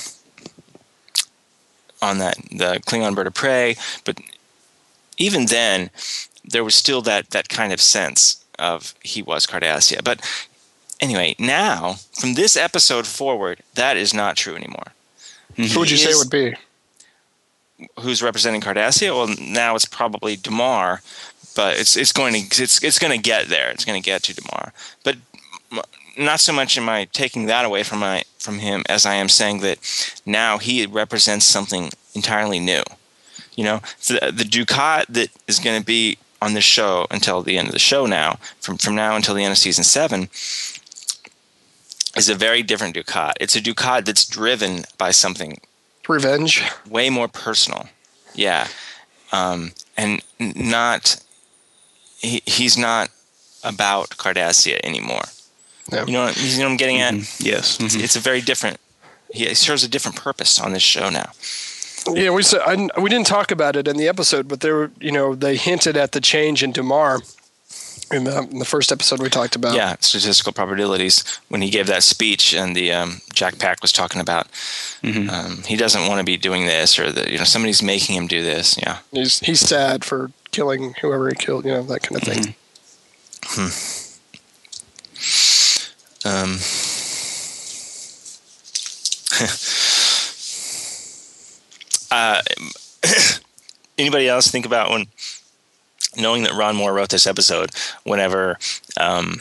on that the Klingon bird of prey, but even then, there was still that that kind of sense of he was Cardassia. But anyway, now from this episode forward, that is not true anymore. Who would you He say is- would be? who's representing Cardassia? Well, now it's probably Damar, but it's it's going to it's it's going to get there. It's going to get to Damar. but not so much am I taking that away from my from him as I am saying that now he represents something entirely new. You know, the the Dukat that is going to be on the show until the end of the show now, from from now until the end of season seven, is a very different Dukat. It's a Dukat that's driven by something Revenge. way more personal. Yeah. Um, and not, he, he's not about Cardassia anymore. No. You know, what, you know what I'm getting at? Yes. It's, Mhm. it's a very different, he serves a different purpose on this show now. Yeah, we said I, we didn't talk about it in the episode, but there, were, you know, they hinted at the change in Damar in the, in the first episode we talked about. Yeah, statistical probabilities. When he gave that speech and the um, Jack Pack was talking about, um, he doesn't want to be doing this or that, you know, somebody's making him do this. Yeah. he's he's sad for killing whoever he killed, you know, that kind of thing. Um, [laughs] uh, [coughs] anybody else think about when knowing that Ron Moore wrote this episode? Whenever um,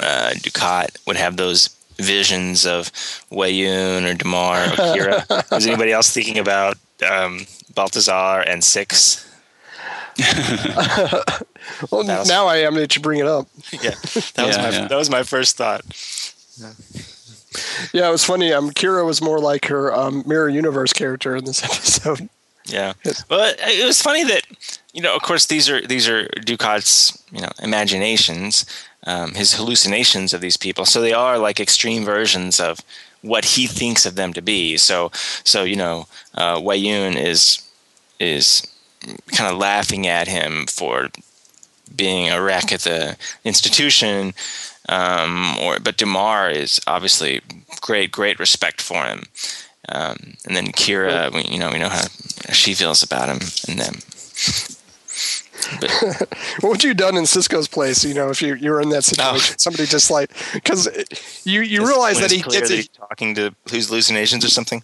uh, Dukat would have those visions of Weyoun or Damar or Kira. [laughs] Was anybody else thinking about um, Baltar and Six? [laughs] Well, was- now I am that you bring it up. [laughs] Yeah, that was Yeah, my yeah. that was my first thought. Yeah, it was funny. Um, Kira was more like her um, Mirror Universe character in this episode. Yeah. Well, it was funny that you know, of course, these are these are Dukat's you know imaginations, um, his hallucinations of these people. So they are like extreme versions of what he thinks of them to be. So so you know, uh, Weyoun is is kind of laughing at him for being a wreck at the institution. Um, or but Damar is obviously great, great respect for him. Um, and then Kira, we, you know, we know how she feels about him and them. [laughs] What would you have done in Sisko's place? You know, if you, you were in that situation, somebody just like because you you realize that he gets he's talking to who's hallucinations or something.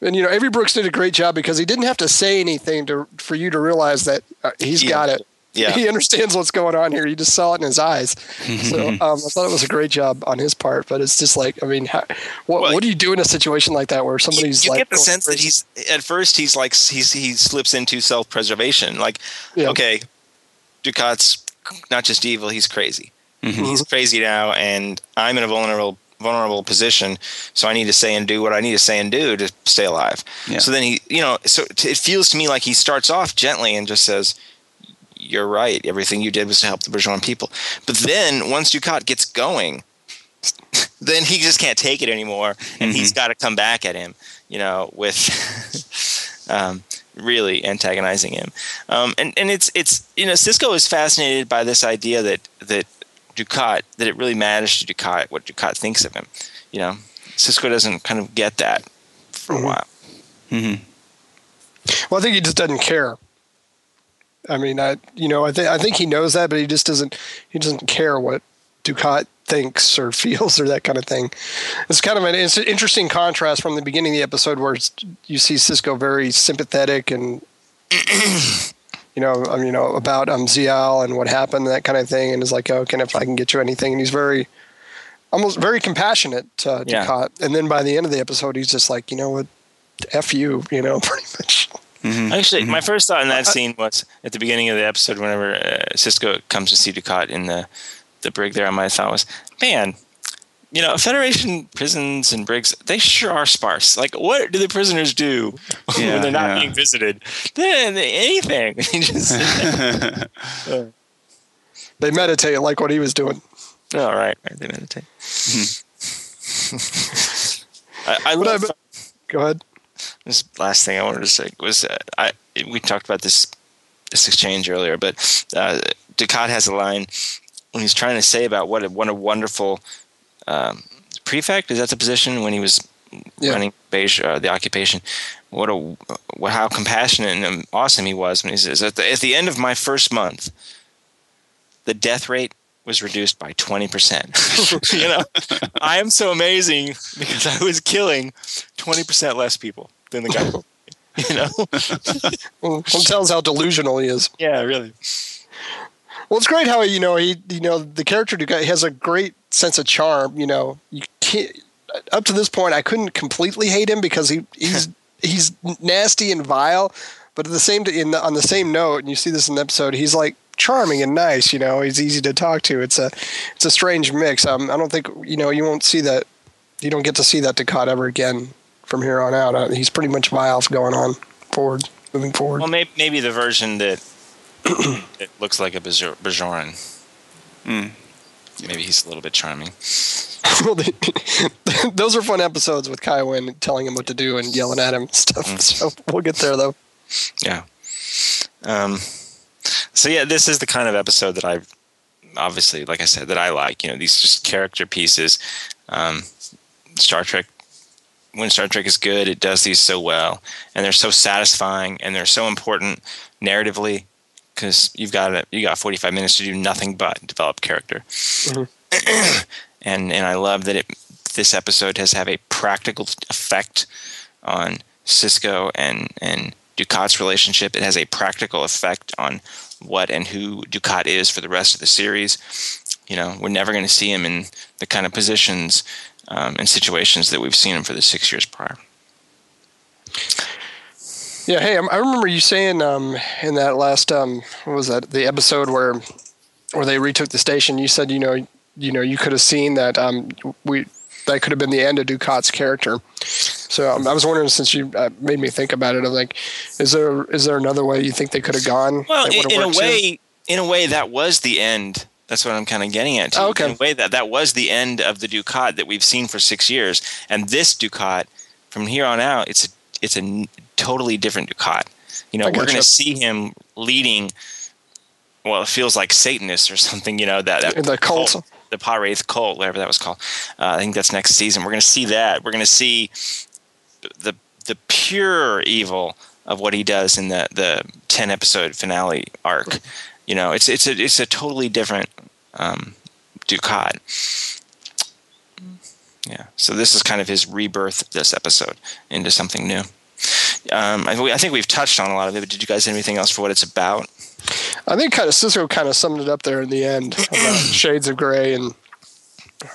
and you know, Avery Brooks did a great job because he didn't have to say anything to for you to realize that uh, he's Yeah. got it. Yeah. [laughs] he understands what's going on here. You just saw it in his eyes. so [laughs] um, I thought it was a great job on his part. But it's just like, I mean, how, what Well, what do you do in a situation like that where somebody's you like get the going sense that he's at first he's like he's he slips into self preservation. Like, Yeah. okay, Dukat's not just evil; he's crazy. Mm-hmm. He's crazy now, and I'm in a vulnerable vulnerable position, so I need to say and do what I need to say and do to stay alive. Yeah. So then he, you know, so t- it feels to me like he starts off gently and just says, "You're right. Everything you did was to help the Bajoran people." But then once Dukat gets going, [laughs] then he just can't take it anymore, and he's got to come back at him, you know, with [laughs] um, really antagonizing him. Um, and and it's it's you know Sisko is fascinated by this idea that that Dukat that it really matters to Dukat what Dukat thinks of him. You know, Sisko doesn't kind of get that for a while. Well, I think he just doesn't care. I mean, I you know I think I think he knows that, but he just doesn't he doesn't care what Dukat thinks or [laughs] feels or that kind of thing. It's kind of an it's an interesting contrast from the beginning of the episode where you see Sisko very sympathetic and [clears throat] you know um, you know about um Ziyal and what happened and that kind of thing, and is like, oh, can if I can get you anything, and he's very almost very compassionate to Yeah. And then by the end of the episode, he's just like, you know what, f you, you know, [laughs] pretty much. Mm-hmm. Actually, my mm-hmm. first thought in that scene was at the beginning of the episode, whenever uh, Sisko comes to see Dukat in the the brig there, my thought was, man, you know, Federation prisons and brigs, they sure are sparse. Like, what do the prisoners do [laughs] Yeah, when they're not yeah. being visited? They, they- anything. [laughs] They just, [laughs] uh, They meditate like what he was doing. all right, right, they meditate. Mm-hmm. I, I But I- love Go ahead. This last thing I wanted to say was uh, I we talked about this this exchange earlier, but uh, Dukat has a line when he's trying to say about what a, what a wonderful um, prefect is that the position when he was Yeah. running beige, uh, the occupation. What a what, how compassionate and awesome he was when he says at the, at the end of my first month, the death rate was reduced by 20%. [laughs] you know, [laughs] I am so amazing because I was killing 20% less people than the guy. [laughs] you know? Well, tells how delusional he is. yeah, really. Well, it's great how you know he, you know, the character Dukat has a great sense of charm. You know, you can't. Up to this point, I couldn't completely hate him because he he's [laughs] he's nasty and vile, but at the same in the, on the same note, and you see this in the episode, he's like charming and nice. You know, he's easy to talk to. It's a it's a strange mix. Um, I don't think you know you won't see that. You don't get to see that Dukat ever again from here on out. Uh, he's pretty much vile going on forward, moving forward. Well, maybe, maybe the version that [clears throat] it looks like a Bajor- Bajoran. Hmm. Maybe he's a little bit charming. [laughs] Well, the- [laughs] those are fun episodes with Kai Winn telling him what to do and yelling at him and stuff. So we'll get there though. Yeah. Um, so yeah, this is the kind of episode that I, obviously, like I said, that I like. You know, these just character pieces. Um, Star Trek. When Star Trek is good, it does these so well, and they're so satisfying, and they're so important narratively, because you've got a, you got 45 minutes to do nothing but develop character. Mm-hmm. [clears throat] and and I love that it this episode has have a practical effect on Sisko and and Dukat's relationship. It has a practical effect on what and who Dukat is for the rest of the series. You know, we're never going to see him in the kind of positions um, and situations that we've seen him for the six years prior. Yeah. Hey, I I remember you saying um, in that last um, what was that the episode where where they retook the station. You said you know you know you could have seen that um, we that could have been the end of Dukat's character. So um, I was wondering, since you uh, made me think about it, I'm like, is there is there another way you think they could have gone? Well, in, in a worked too? way, in a way, that was the end. That's what I'm kind of getting at. too. Oh, okay. In a way, that that was the end of the Dukat that we've seen for six years, and this Dukat, from here on out, it's a it's a totally different Dukat. You know, we're going to see him leading. Well, it feels like Satanists or [laughs] something. You know that, that The cult. the Pah-wraith cult, whatever that was called. Uh, I think that's next season. We're going to see that. We're going to see the the pure evil of what he does in the the ten episode finale arc. You know, it's it's a it's a totally different um, Dukat. Yeah. So this is kind of his rebirth this episode into something new. Um, I, I think we've touched on a lot of it, but did you guys have anything else for what it's about? I think kind of Sisko kind of summed it up there in the end [clears throat] about shades of gray and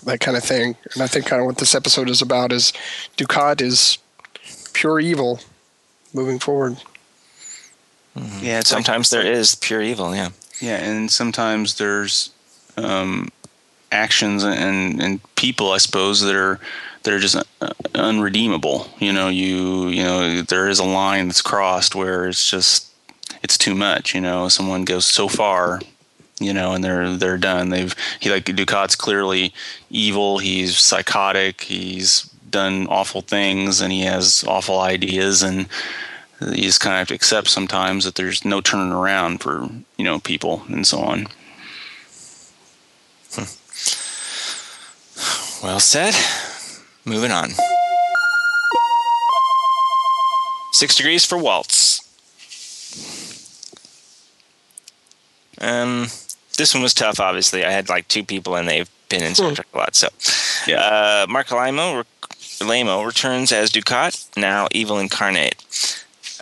that kind of thing. And I think kind of what this episode is about is Dukat is pure evil moving forward. Yeah, it's like- Sometimes there is pure evil. Yeah. Yeah, and sometimes there's um, actions and and people, I suppose, that are that are just uh, unredeemable. You know, you you know, there is a line that's crossed where it's just it's too much. You know, someone goes so far. You know, and they're they're done. They've he like Dukat's clearly evil. He's psychotic. He's done awful things, and he has awful ideas and you just kind of have to accept sometimes that there's no turning around for you know people and so on. Well said. Moving on. Six degrees for Waltz. Um, this one was tough. Obviously, I had like two people, and they've been in Star Trek a lot. So, Yeah. uh, Marc Alaimo, Alaimo returns as Dukat, now evil incarnate.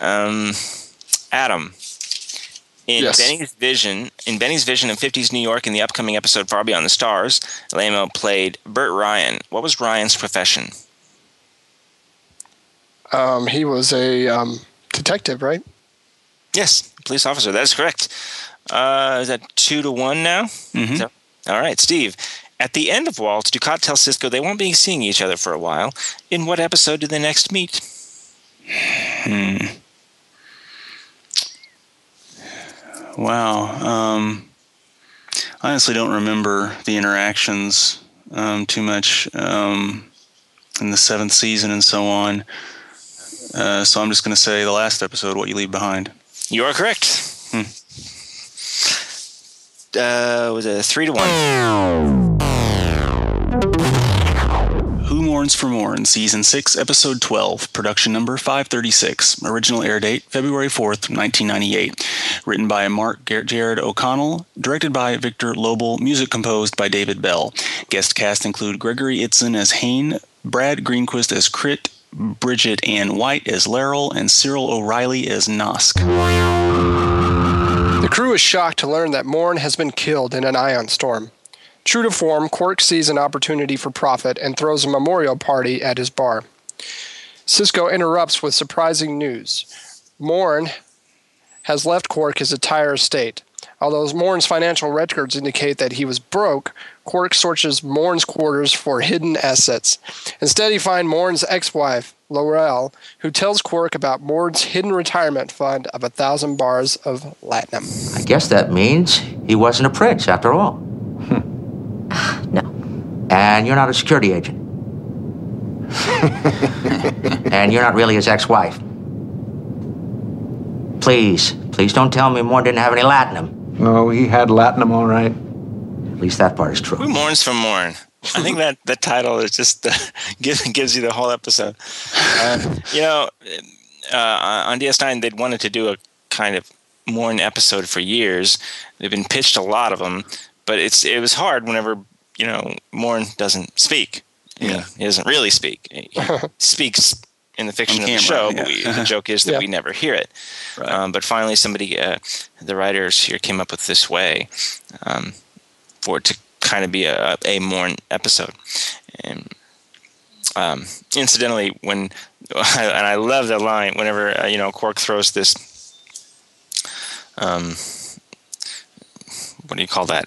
Um, Adam. In Yes. Benny's vision, in Benny's vision of 50s New York in the upcoming episode Far Beyond the Stars, Alaimo played Bert Ryan. What was Ryan's profession? Um, he was a um, detective, right? Yes, police officer. That is correct. Uh, is that two to one now? Mhm. So- all right, Steve. At the end of Waltz, Dukat tells Sisko they won't be seeing each other for a while. In what episode do they next meet? Wow. Um, I honestly don't remember the interactions um, too much um, in the seventh season and so on. Uh, so I'm just going to say the last episode, What You Leave Behind. You are correct. Uh, was it three to one? Mourns for Morn, Season 6, Episode 12, Production Number 536, Original Air Date February 4th, 1998. Written by Mark Gehred-O'Connell, directed by Victor Lobl, music composed by David Bell. Guest cast include Gregory Itzin as Hain, Brad Greenquist as Krit, Bridget Ann White as Larell, and Cyril O'Reilly as Nahsk. The crew is shocked to learn that Morn has been killed in an ion storm. True to form, Quark sees an opportunity for profit and throws a memorial party at his bar. Sisko interrupts with surprising news. Morn has left Quark his entire estate. Although Morn's financial records indicate that he was broke, Quark searches Morn's quarters for hidden assets. Instead, he finds Morn's ex-wife, Larell, who tells Quark about Morn's hidden retirement fund of a thousand bars of latinum. I guess that means he wasn't a prince after all. [sighs] No. And you're not a security agent. [laughs] and you're not really his ex wife. Please, please don't tell me Morn didn't have any latinum. No, he had latinum all right. At least that part is true. Who mourns for Morn? I think that the title is just uh, [laughs] gives gives you the whole episode. Uh, you know, uh, on DS9 they'd wanted to do a kind of Morn episode for years. They've been pitched a lot of them, but it's it was hard whenever you know Morn doesn't speak. You know, he doesn't really speak. He [laughs] speaks in the fiction On of the camera, show, but we, the joke is that Yeah. we never hear it. Right. Um, but finally, somebody, uh, the writers here, came up with this way um, for it to kind of be a, a Morn episode. And um, incidentally, when [laughs] and I love that line whenever uh, you know Quark throws this. Um, what do you call that?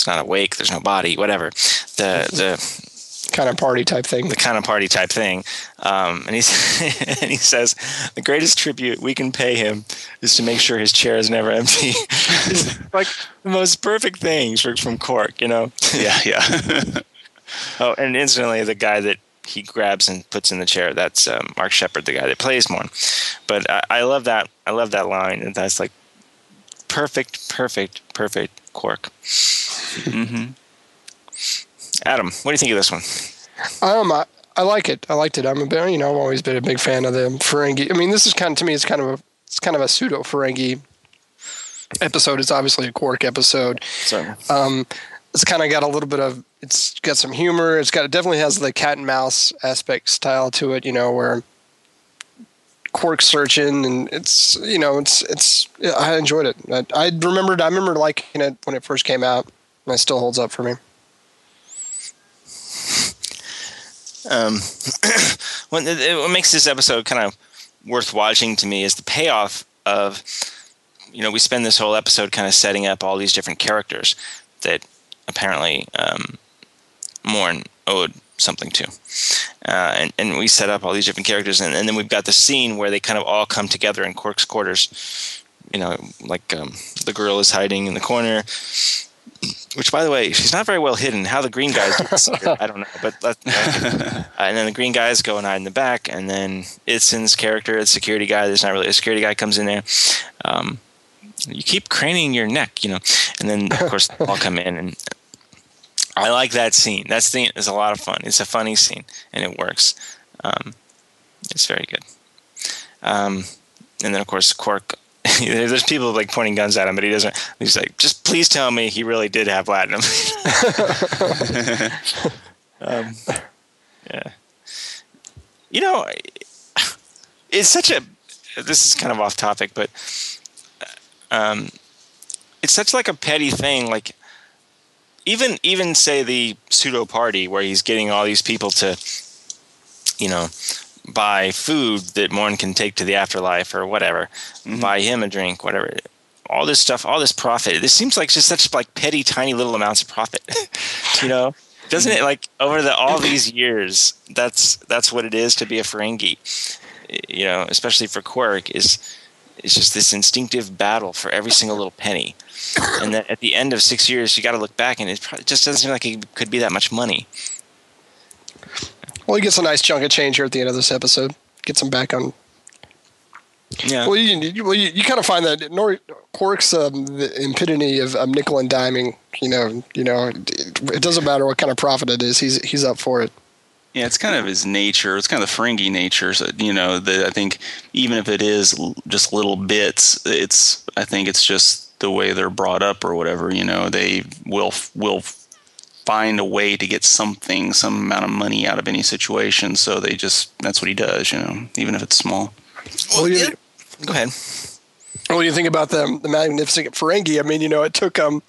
It's not awake. There's no body. Whatever. The the Kind of party type thing. the kind of party type thing. Um, and, he's, [laughs] and he says, the greatest tribute we can pay him is to make sure his chair is never empty. it's [laughs] like the most perfect thing for- from Quark, you know? Yeah, yeah. [laughs] Oh, and incidentally, the guy that he grabs and puts in the chair, that's um, Mark Shepard, the guy that plays Morn. But I, I love that. I love that line. And that's like perfect, perfect, perfect Quark. hmm Adam, what do you think of this one? Um, I, I like it. I liked it. I'm a bit, you know, I've always been a big fan of the Ferengi. I mean, this is kind of to me, it's kind of a, it's kind of a pseudo Ferengi episode. It's obviously a Quark episode. Sorry. Um, it's kind of got a little bit of, it's got some humor. It's got, it definitely has the cat and mouse aspect style to it. You know, where Quark searching and it's, you know, it's, it's. I enjoyed it. I, I remembered, I remember liking it when it first came out, and it still holds up for me. um, [coughs] what, what makes this episode kind of worth watching to me is the payoff of you know we spend this whole episode kind of setting up all these different characters that apparently um, Morn owed something to, uh, and and we set up all these different characters, and, and then we've got the scene where they kind of all come together in Quark's quarters. You know, like um, the girl is hiding in the corner. Which, by the way, she's not very well hidden. How the green guys, do this, [laughs] I don't know. But that, uh, and then the green guys go and hide in the back, and then Itzin's character, the security guy, there's not really a security guy, comes in there. Um, you keep craning your neck, you know, and then of course they all come in, and I like that scene. That scene is a lot of fun. It's a funny scene, and it works. Um, it's very good. Um, and then of course Quark [laughs] there's people like pointing guns at him, but he doesn't. He's like, just please tell me he really did have latinum. [laughs] um, yeah. You know, it's such a. This is kind of off topic, but um, it's such like a petty thing. Like even even say the pseudo party where he's getting all these people to, you know, buy food that Morn can take to the afterlife or whatever, mm-hmm. buy him a drink, whatever. All this stuff, all this profit. This seems like just such like petty, tiny little amounts of profit. [laughs] you know, doesn't it? Like over the all these years, that's that's what it is to be a Ferengi. You know, especially for Quark is it's just this instinctive battle for every single little penny. And then at the end of six years, you got to look back, and it just doesn't seem like it could be that much money. Well, he gets a nice chunk of change here at the end of this episode. Gets him back on. Yeah. Well, you, you well, you, you kind of find that Nor- Quark's um, the impidity of um, nickel and diming. You know, you know, it, it doesn't matter what kind of profit it is. He's he's up for it. Yeah, it's kind of his nature. It's kind of the Ferengi nature. So, you know, that I think even if it is just little bits, it's I think it's just the way they're brought up or whatever. You know, they will will find a way to get something, some amount of money out of any situation. So they just that's what he does. You know, even if it's small. Well, yeah. Go ahead. Well, you think about the the magnificent Ferengi. I mean, you know, it took um,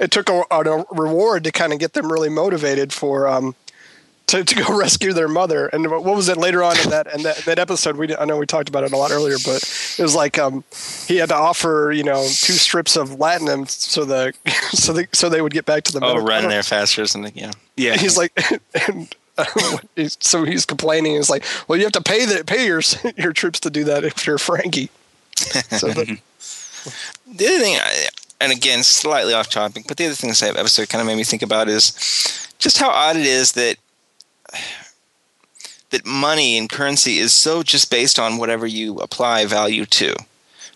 it took a, a reward to kind of get them really motivated for um, to, to go [laughs] rescue their mother. And what was it later on in that in that, that episode? We I know we talked about it a lot earlier, but it was like um, he had to offer you know two strips of latinum so the [laughs] so they so they would get back to the. Oh, run there faster or something. Yeah, yeah. He's like. [laughs] And, so he's complaining. He's like, "Well, you have to pay the pay your your troops to do that if you're Ferengi. So the, the other thing, and again, slightly off topic, but the other thing this episode kind of made me think about is just how odd it is that [sighs] that money and currency is so just based on whatever you apply value to,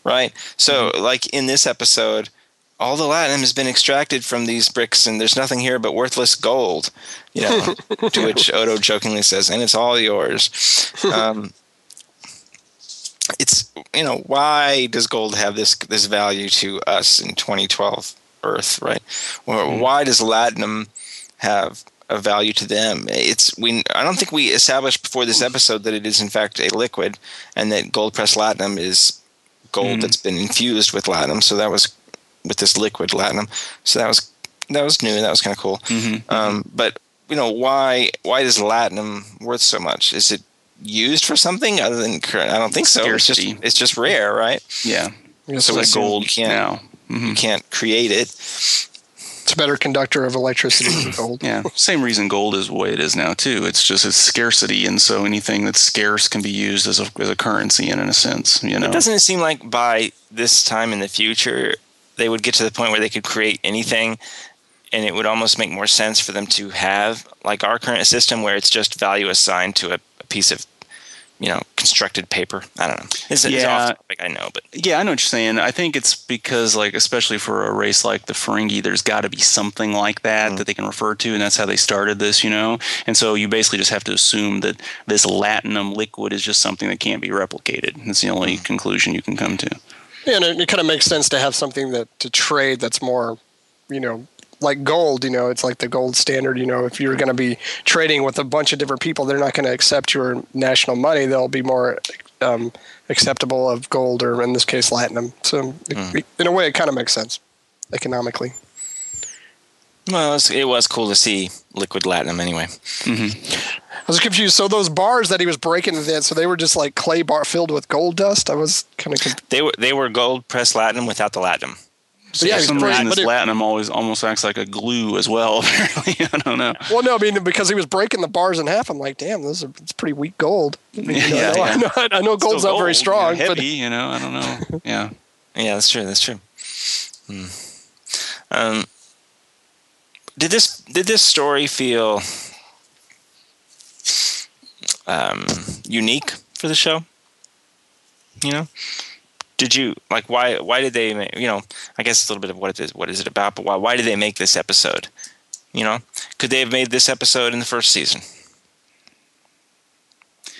right? So, mm-hmm. like in this episode, all the latinum has been extracted from these bricks, and there's nothing here but worthless gold. You know, to [laughs] which Odo jokingly says, "And it's all yours." [laughs] Um, it's you know why does gold have this this value to us in 2012 Earth, right? Or mm-hmm. why does latinum have of value to them. It's we. I don't think we established before this episode that it is in fact a liquid, and that gold pressed latinum is gold mm. that's been infused with latinum. So that was with this liquid latinum. So that was that was new. That was kind of cool. Mm-hmm. Um, but you know why why is latinum worth so much? Is it used for something other than current? I don't think so. Scarcity. It's just it's just rare, right? Yeah. So with gold, you can't now. Mm-hmm. you can't create it. It's a better conductor of electricity than [clears throat] gold. yeah, same reason gold is the way it is now too. It's just it's scarcity, and so anything that's scarce can be used as a as a currency in, in a sense. You know, but doesn't it seem like by this time in the future they would get to the point where they could create anything, and it would almost make more sense for them to have like our current system where it's just value assigned to a, a piece of you know constructed paper. I don't know. It's, yeah, it's off topic, I know, but yeah, I know what you're saying. I think it's because like especially for a race like the Ferengi, there's got to be something like that mm. that they can refer to, and that's how they started this, you know. And so you basically just have to assume that this latinum liquid is just something that can't be replicated. That's the only mm. conclusion you can come to. Yeah, and it, it kind of makes sense to have something that to trade that's more, you know, like gold, you know, it's like the gold standard. You know, if you're going to be trading with a bunch of different people, they're not going to accept your national money. They'll be more um, acceptable of gold, or in this case, latinum. So, mm. it, in a way, it kind of makes sense economically. Well, it was, it was, cool to see liquid latinum anyway. Mm-hmm. I was confused. So those bars that he was breaking, that so they were just like clay bar filled with gold dust. I was kind of. Conf- they were they were gold pressed latinum without the latinum. So yeah, for some reason, this latinum always almost acts like a glue as well. [laughs] Apparently, I don't know. Well, no, I mean because he was breaking the bars in half. I'm like, damn, this is it's pretty weak gold. I [laughs] yeah, know, yeah, I, know, I, know, I know gold's gold, not very strong, heavy, but you know, I don't know. [laughs] Yeah, yeah, that's true. That's true. Hmm. Um, did this did this story feel um, unique for the show? You know, did you like why why did they you know i guess it's a little bit of what it is what is it about but why why did they make this episode? You know? Could they have made this episode in the first season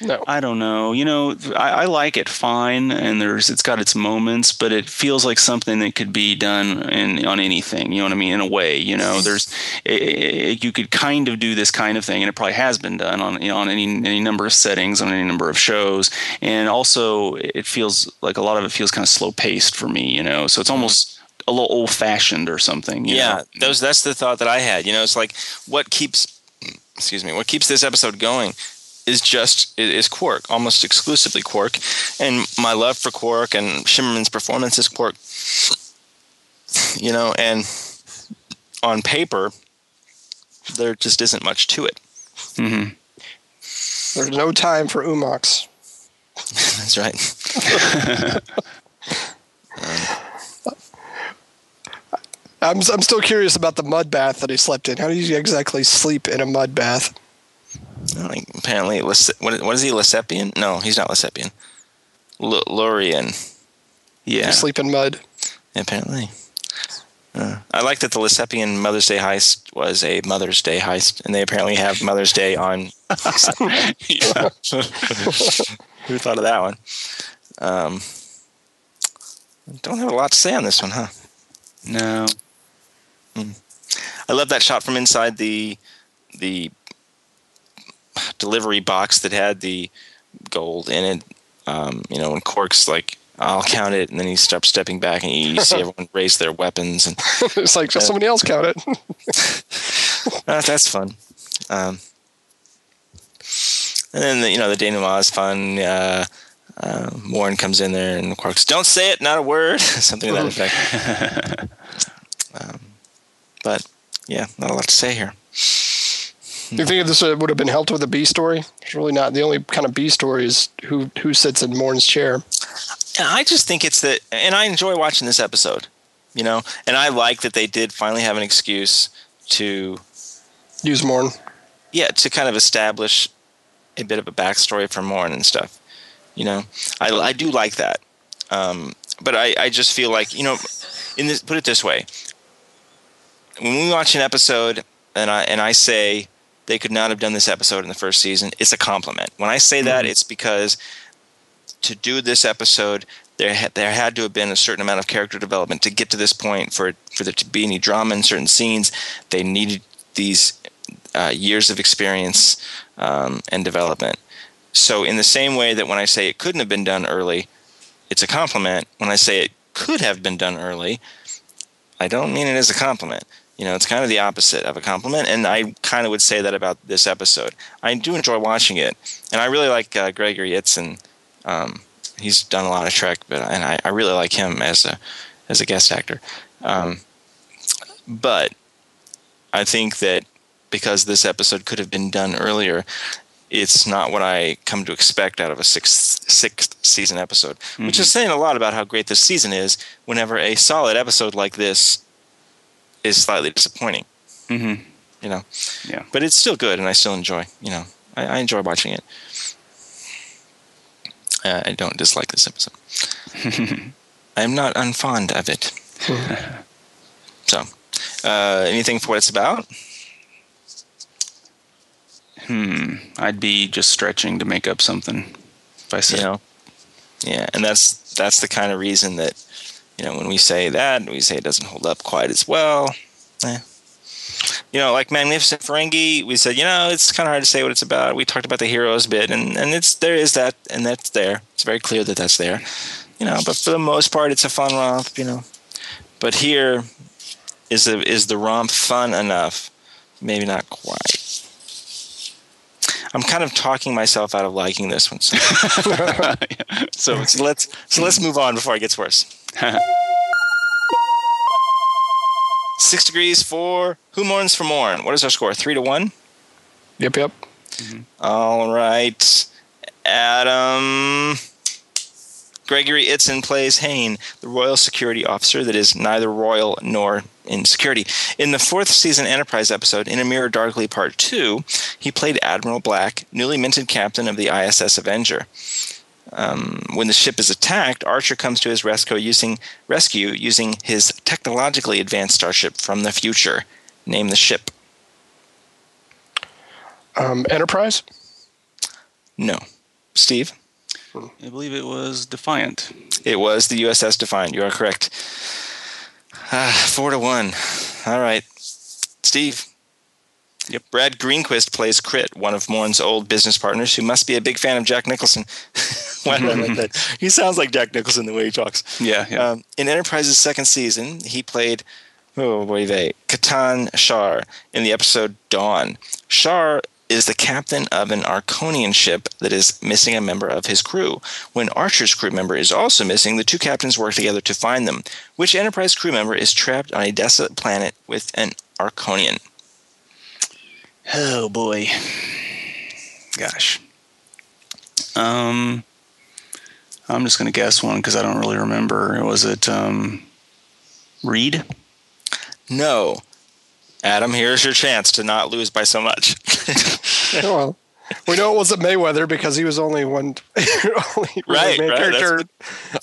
No. I don't know. You know, I, I like it fine, and there's it's got its moments, but it feels like something that could be done in on anything. You know what I mean? In a way, you know, there's it, it, you could kind of do this kind of thing, and it probably has been done on you know, on any any number of settings, on any number of shows, and also it feels like a lot of it feels kind of slow paced for me. You know, so it's almost a little old fashioned or something. you yeah, know? those that's the thought that I had. You know, it's like what keeps excuse me, what keeps this episode going is just is Quark, almost exclusively Quark, and my love for Quark and Shimerman's performance as Quark. You know, and on paper, there just isn't much to it. Mm-hmm. There's no time for Umox. [laughs] That's right. [laughs] I'm I'm still curious about the mud bath that he slept in. How do you exactly sleep in a mud bath? Like, apparently, Lys- what, what is he? Lissepian? No, he's not Lissepian. L- Lurian. Yeah. You sleep in mud. Apparently. Uh, I like that the Lissepian Mother's Day heist was a Mother's Day heist, and they apparently have Mother's Day on. [laughs] [laughs] Who thought of that one? Um, don't have a lot to say on this one, huh? No. I love that shot from inside the the delivery box that had the gold in it. Um, you know, and Quark's like, "I'll count it," and then he starts stepping back, and you see [laughs] everyone raise their weapons, and it's like just somebody else count it. [laughs] [laughs] Uh, that's fun. Um, and then the, you know the denouement is fun. Uh, uh, Morn comes in there and Quark's, "Don't say it, not a word," something to that effect. um, but yeah, not a lot to say here. Do you think if this uh, would have been helped with a B story? It's really not. The only kind of B story is who who sits in Morn's chair. I just think it's that, and I enjoy watching this episode, you know, and I like that they did finally have an excuse to use Morn. Yeah, to kind of establish a bit of a backstory for Morn and stuff. You know, I, I do like that, um, but I, I just feel like you know, in this, put it this way: when we watch an episode and I and I say they could not have done this episode in the first season, it's a compliment. When I say that, it's because to do this episode, there had, there had to have been a certain amount of character development to get to this point for for there to be any drama in certain scenes. They needed these uh, years of experience um, and development. So, in the same way that when I say it couldn't have been done early, it's a compliment. When I say it could have been done early, I don't mean it as a compliment. You know, it's kind of the opposite of a compliment, and I kind of would say that about this episode. I do enjoy watching it, and I really like uh, Gregory Itzin. Um, he's done a lot of Trek, but and I, I really like him as a as a guest actor. Um, but I think that because this episode could have been done earlier, it's not what I come to expect out of a sixth sixth season episode, mm-hmm. which is saying a lot about how great this season is. Whenever a solid episode like this is slightly disappointing, mm-hmm. you know, yeah, but it's still good, and I still enjoy. You know, I, I enjoy watching it. Uh, I don't dislike this episode. [laughs] I'm not unfond of it. [laughs] so, uh, anything for what it's about? Hmm. I'd be just stretching to make up something if I said. You know, yeah, and that's that's the kind of reason that you know when we say that we say it doesn't hold up quite as well. Eh. You know, like Magnificent Ferengi, we said you know it's kind of hard to say what it's about. We talked about the heroes bit, and and it's there is that, and that's there. It's very clear that that's there. You know, but for the most part, it's a fun romp. You know, but here is the is the romp fun enough? Maybe not quite. I'm kind of talking myself out of liking this one. So, [laughs] so, [laughs] so let's so let's move on before it gets worse. [laughs] Six degrees for who mourns for Morn? What is our score? Three to one. Yep, yep. Mm-hmm. All right, Adam. Gregory Itzin plays Hain, the royal security officer that is neither royal nor in security. In the fourth season Enterprise episode, In a Mirror Darkly Part 2, he played Admiral Black, newly minted captain of the ISS Avenger. Um, when the ship is attacked, Archer comes to his rescue using, rescue using his technologically advanced starship from the future. Name the ship. Um, Enterprise? No. Steve? I believe it was Defiant. It was the USS Defiant. You are correct. Ah, four to one. All right, Steve. Yep. Brad Greenquist plays Krit, one of Morn's old business partners, who must be a big fan of Jack Nicholson. [laughs] Why did I like that? [laughs] He sounds like Jack Nicholson the way he talks. Yeah, yeah. Um, in Enterprise's second season, he played oh boy they Khata'n Shar in the episode Dawn. Shar is the captain of an Arkonian ship that is missing a member of his crew. When Archer's crew member is also missing, the two captains work together to find them. Which Enterprise crew member is trapped on a desolate planet with an Arkonian? Oh boy. Gosh. Um I'm just going to guess one because I don't really remember. Was it um Reed? No. Adam, here's your chance to not lose by so much. [laughs] well, we know it wasn't Mayweather because he was only one [laughs] only Right, main right, that's character. good-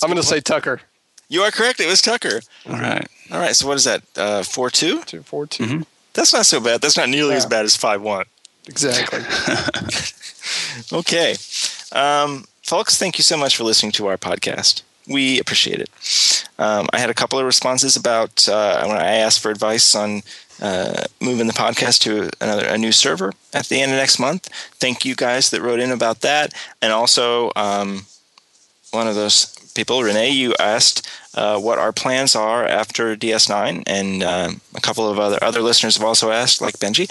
I'm going to say Tucker. you are correct. It was Tucker. All right. All right. So what is that? Uh, four two. Two, four, two. Mm-hmm. That's not so bad. That's not nearly as bad as five one. Exactly. [laughs] Okay. Um, folks, thank you so much for listening to our podcast. We appreciate it. Um, I had a couple of responses about uh, when I asked for advice on uh, moving the podcast to another a new server at the end of next month. Thank you guys that wrote in about that, and also um, one of those people, Renee, you asked uh, what our plans are after DS9, and um, a couple of other other listeners have also asked, like Benji.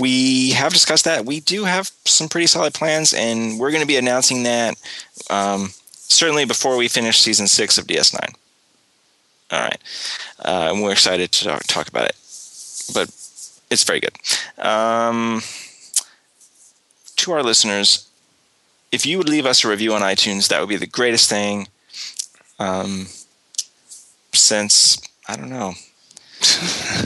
We have discussed that. We do have some pretty solid plans, and we're going to be announcing that um, certainly before we finish season six of DS9. All right, uh, and we're excited to talk, talk about it, but it's very good. Um, to our listeners, if you would leave us a review on iTunes, that would be the greatest thing. Um, since I don't know [laughs]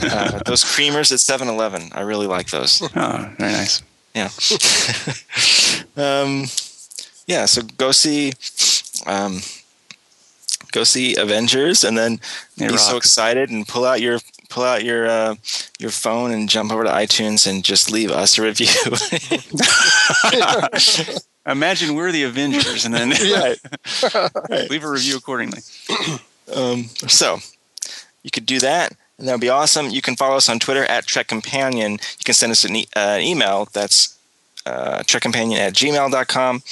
uh, those creamers at 7-Eleven, I really like those. Oh, very nice. Yeah. [laughs] um, yeah. So go see, um, go see Avengers, and then It be so excited and pull out your pull out your uh, your phone and jump over to iTunes and just leave us a review. [laughs] Imagine we're the Avengers and then [laughs] right. [laughs] leave a review accordingly. [clears throat] Um, so you could do that, and that would be awesome. You can follow us on Twitter at Trek Companion. You can send us an, e- uh, an email that's uh, trekcompanion at gmail.com.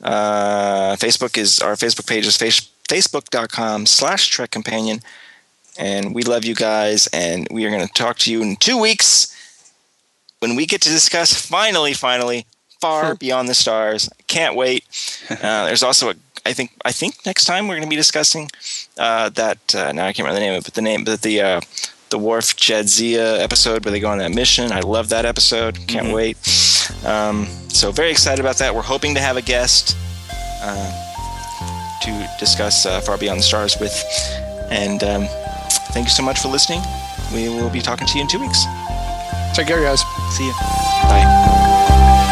Uh, Facebook is our Facebook page is face, facebook.com slash Trek Companion. And we love you guys, and we are going to talk to you in two weeks when we get to discuss finally, finally, far beyond the stars. Can't wait. [laughs] Uh, there's also a, I think, I think next time we're going to be discussing uh, that. Uh, now I can't remember the name of it, but the name, but the uh, the Worf Jadzia episode where they go on that mission. I love that episode. Can't wait. Um, so very excited about that. We're hoping to have a guest uh, to discuss uh, Far Beyond the Stars with, and um, thank you so much for listening. We will be talking to you in two weeks. Take care, guys. See you. Bye.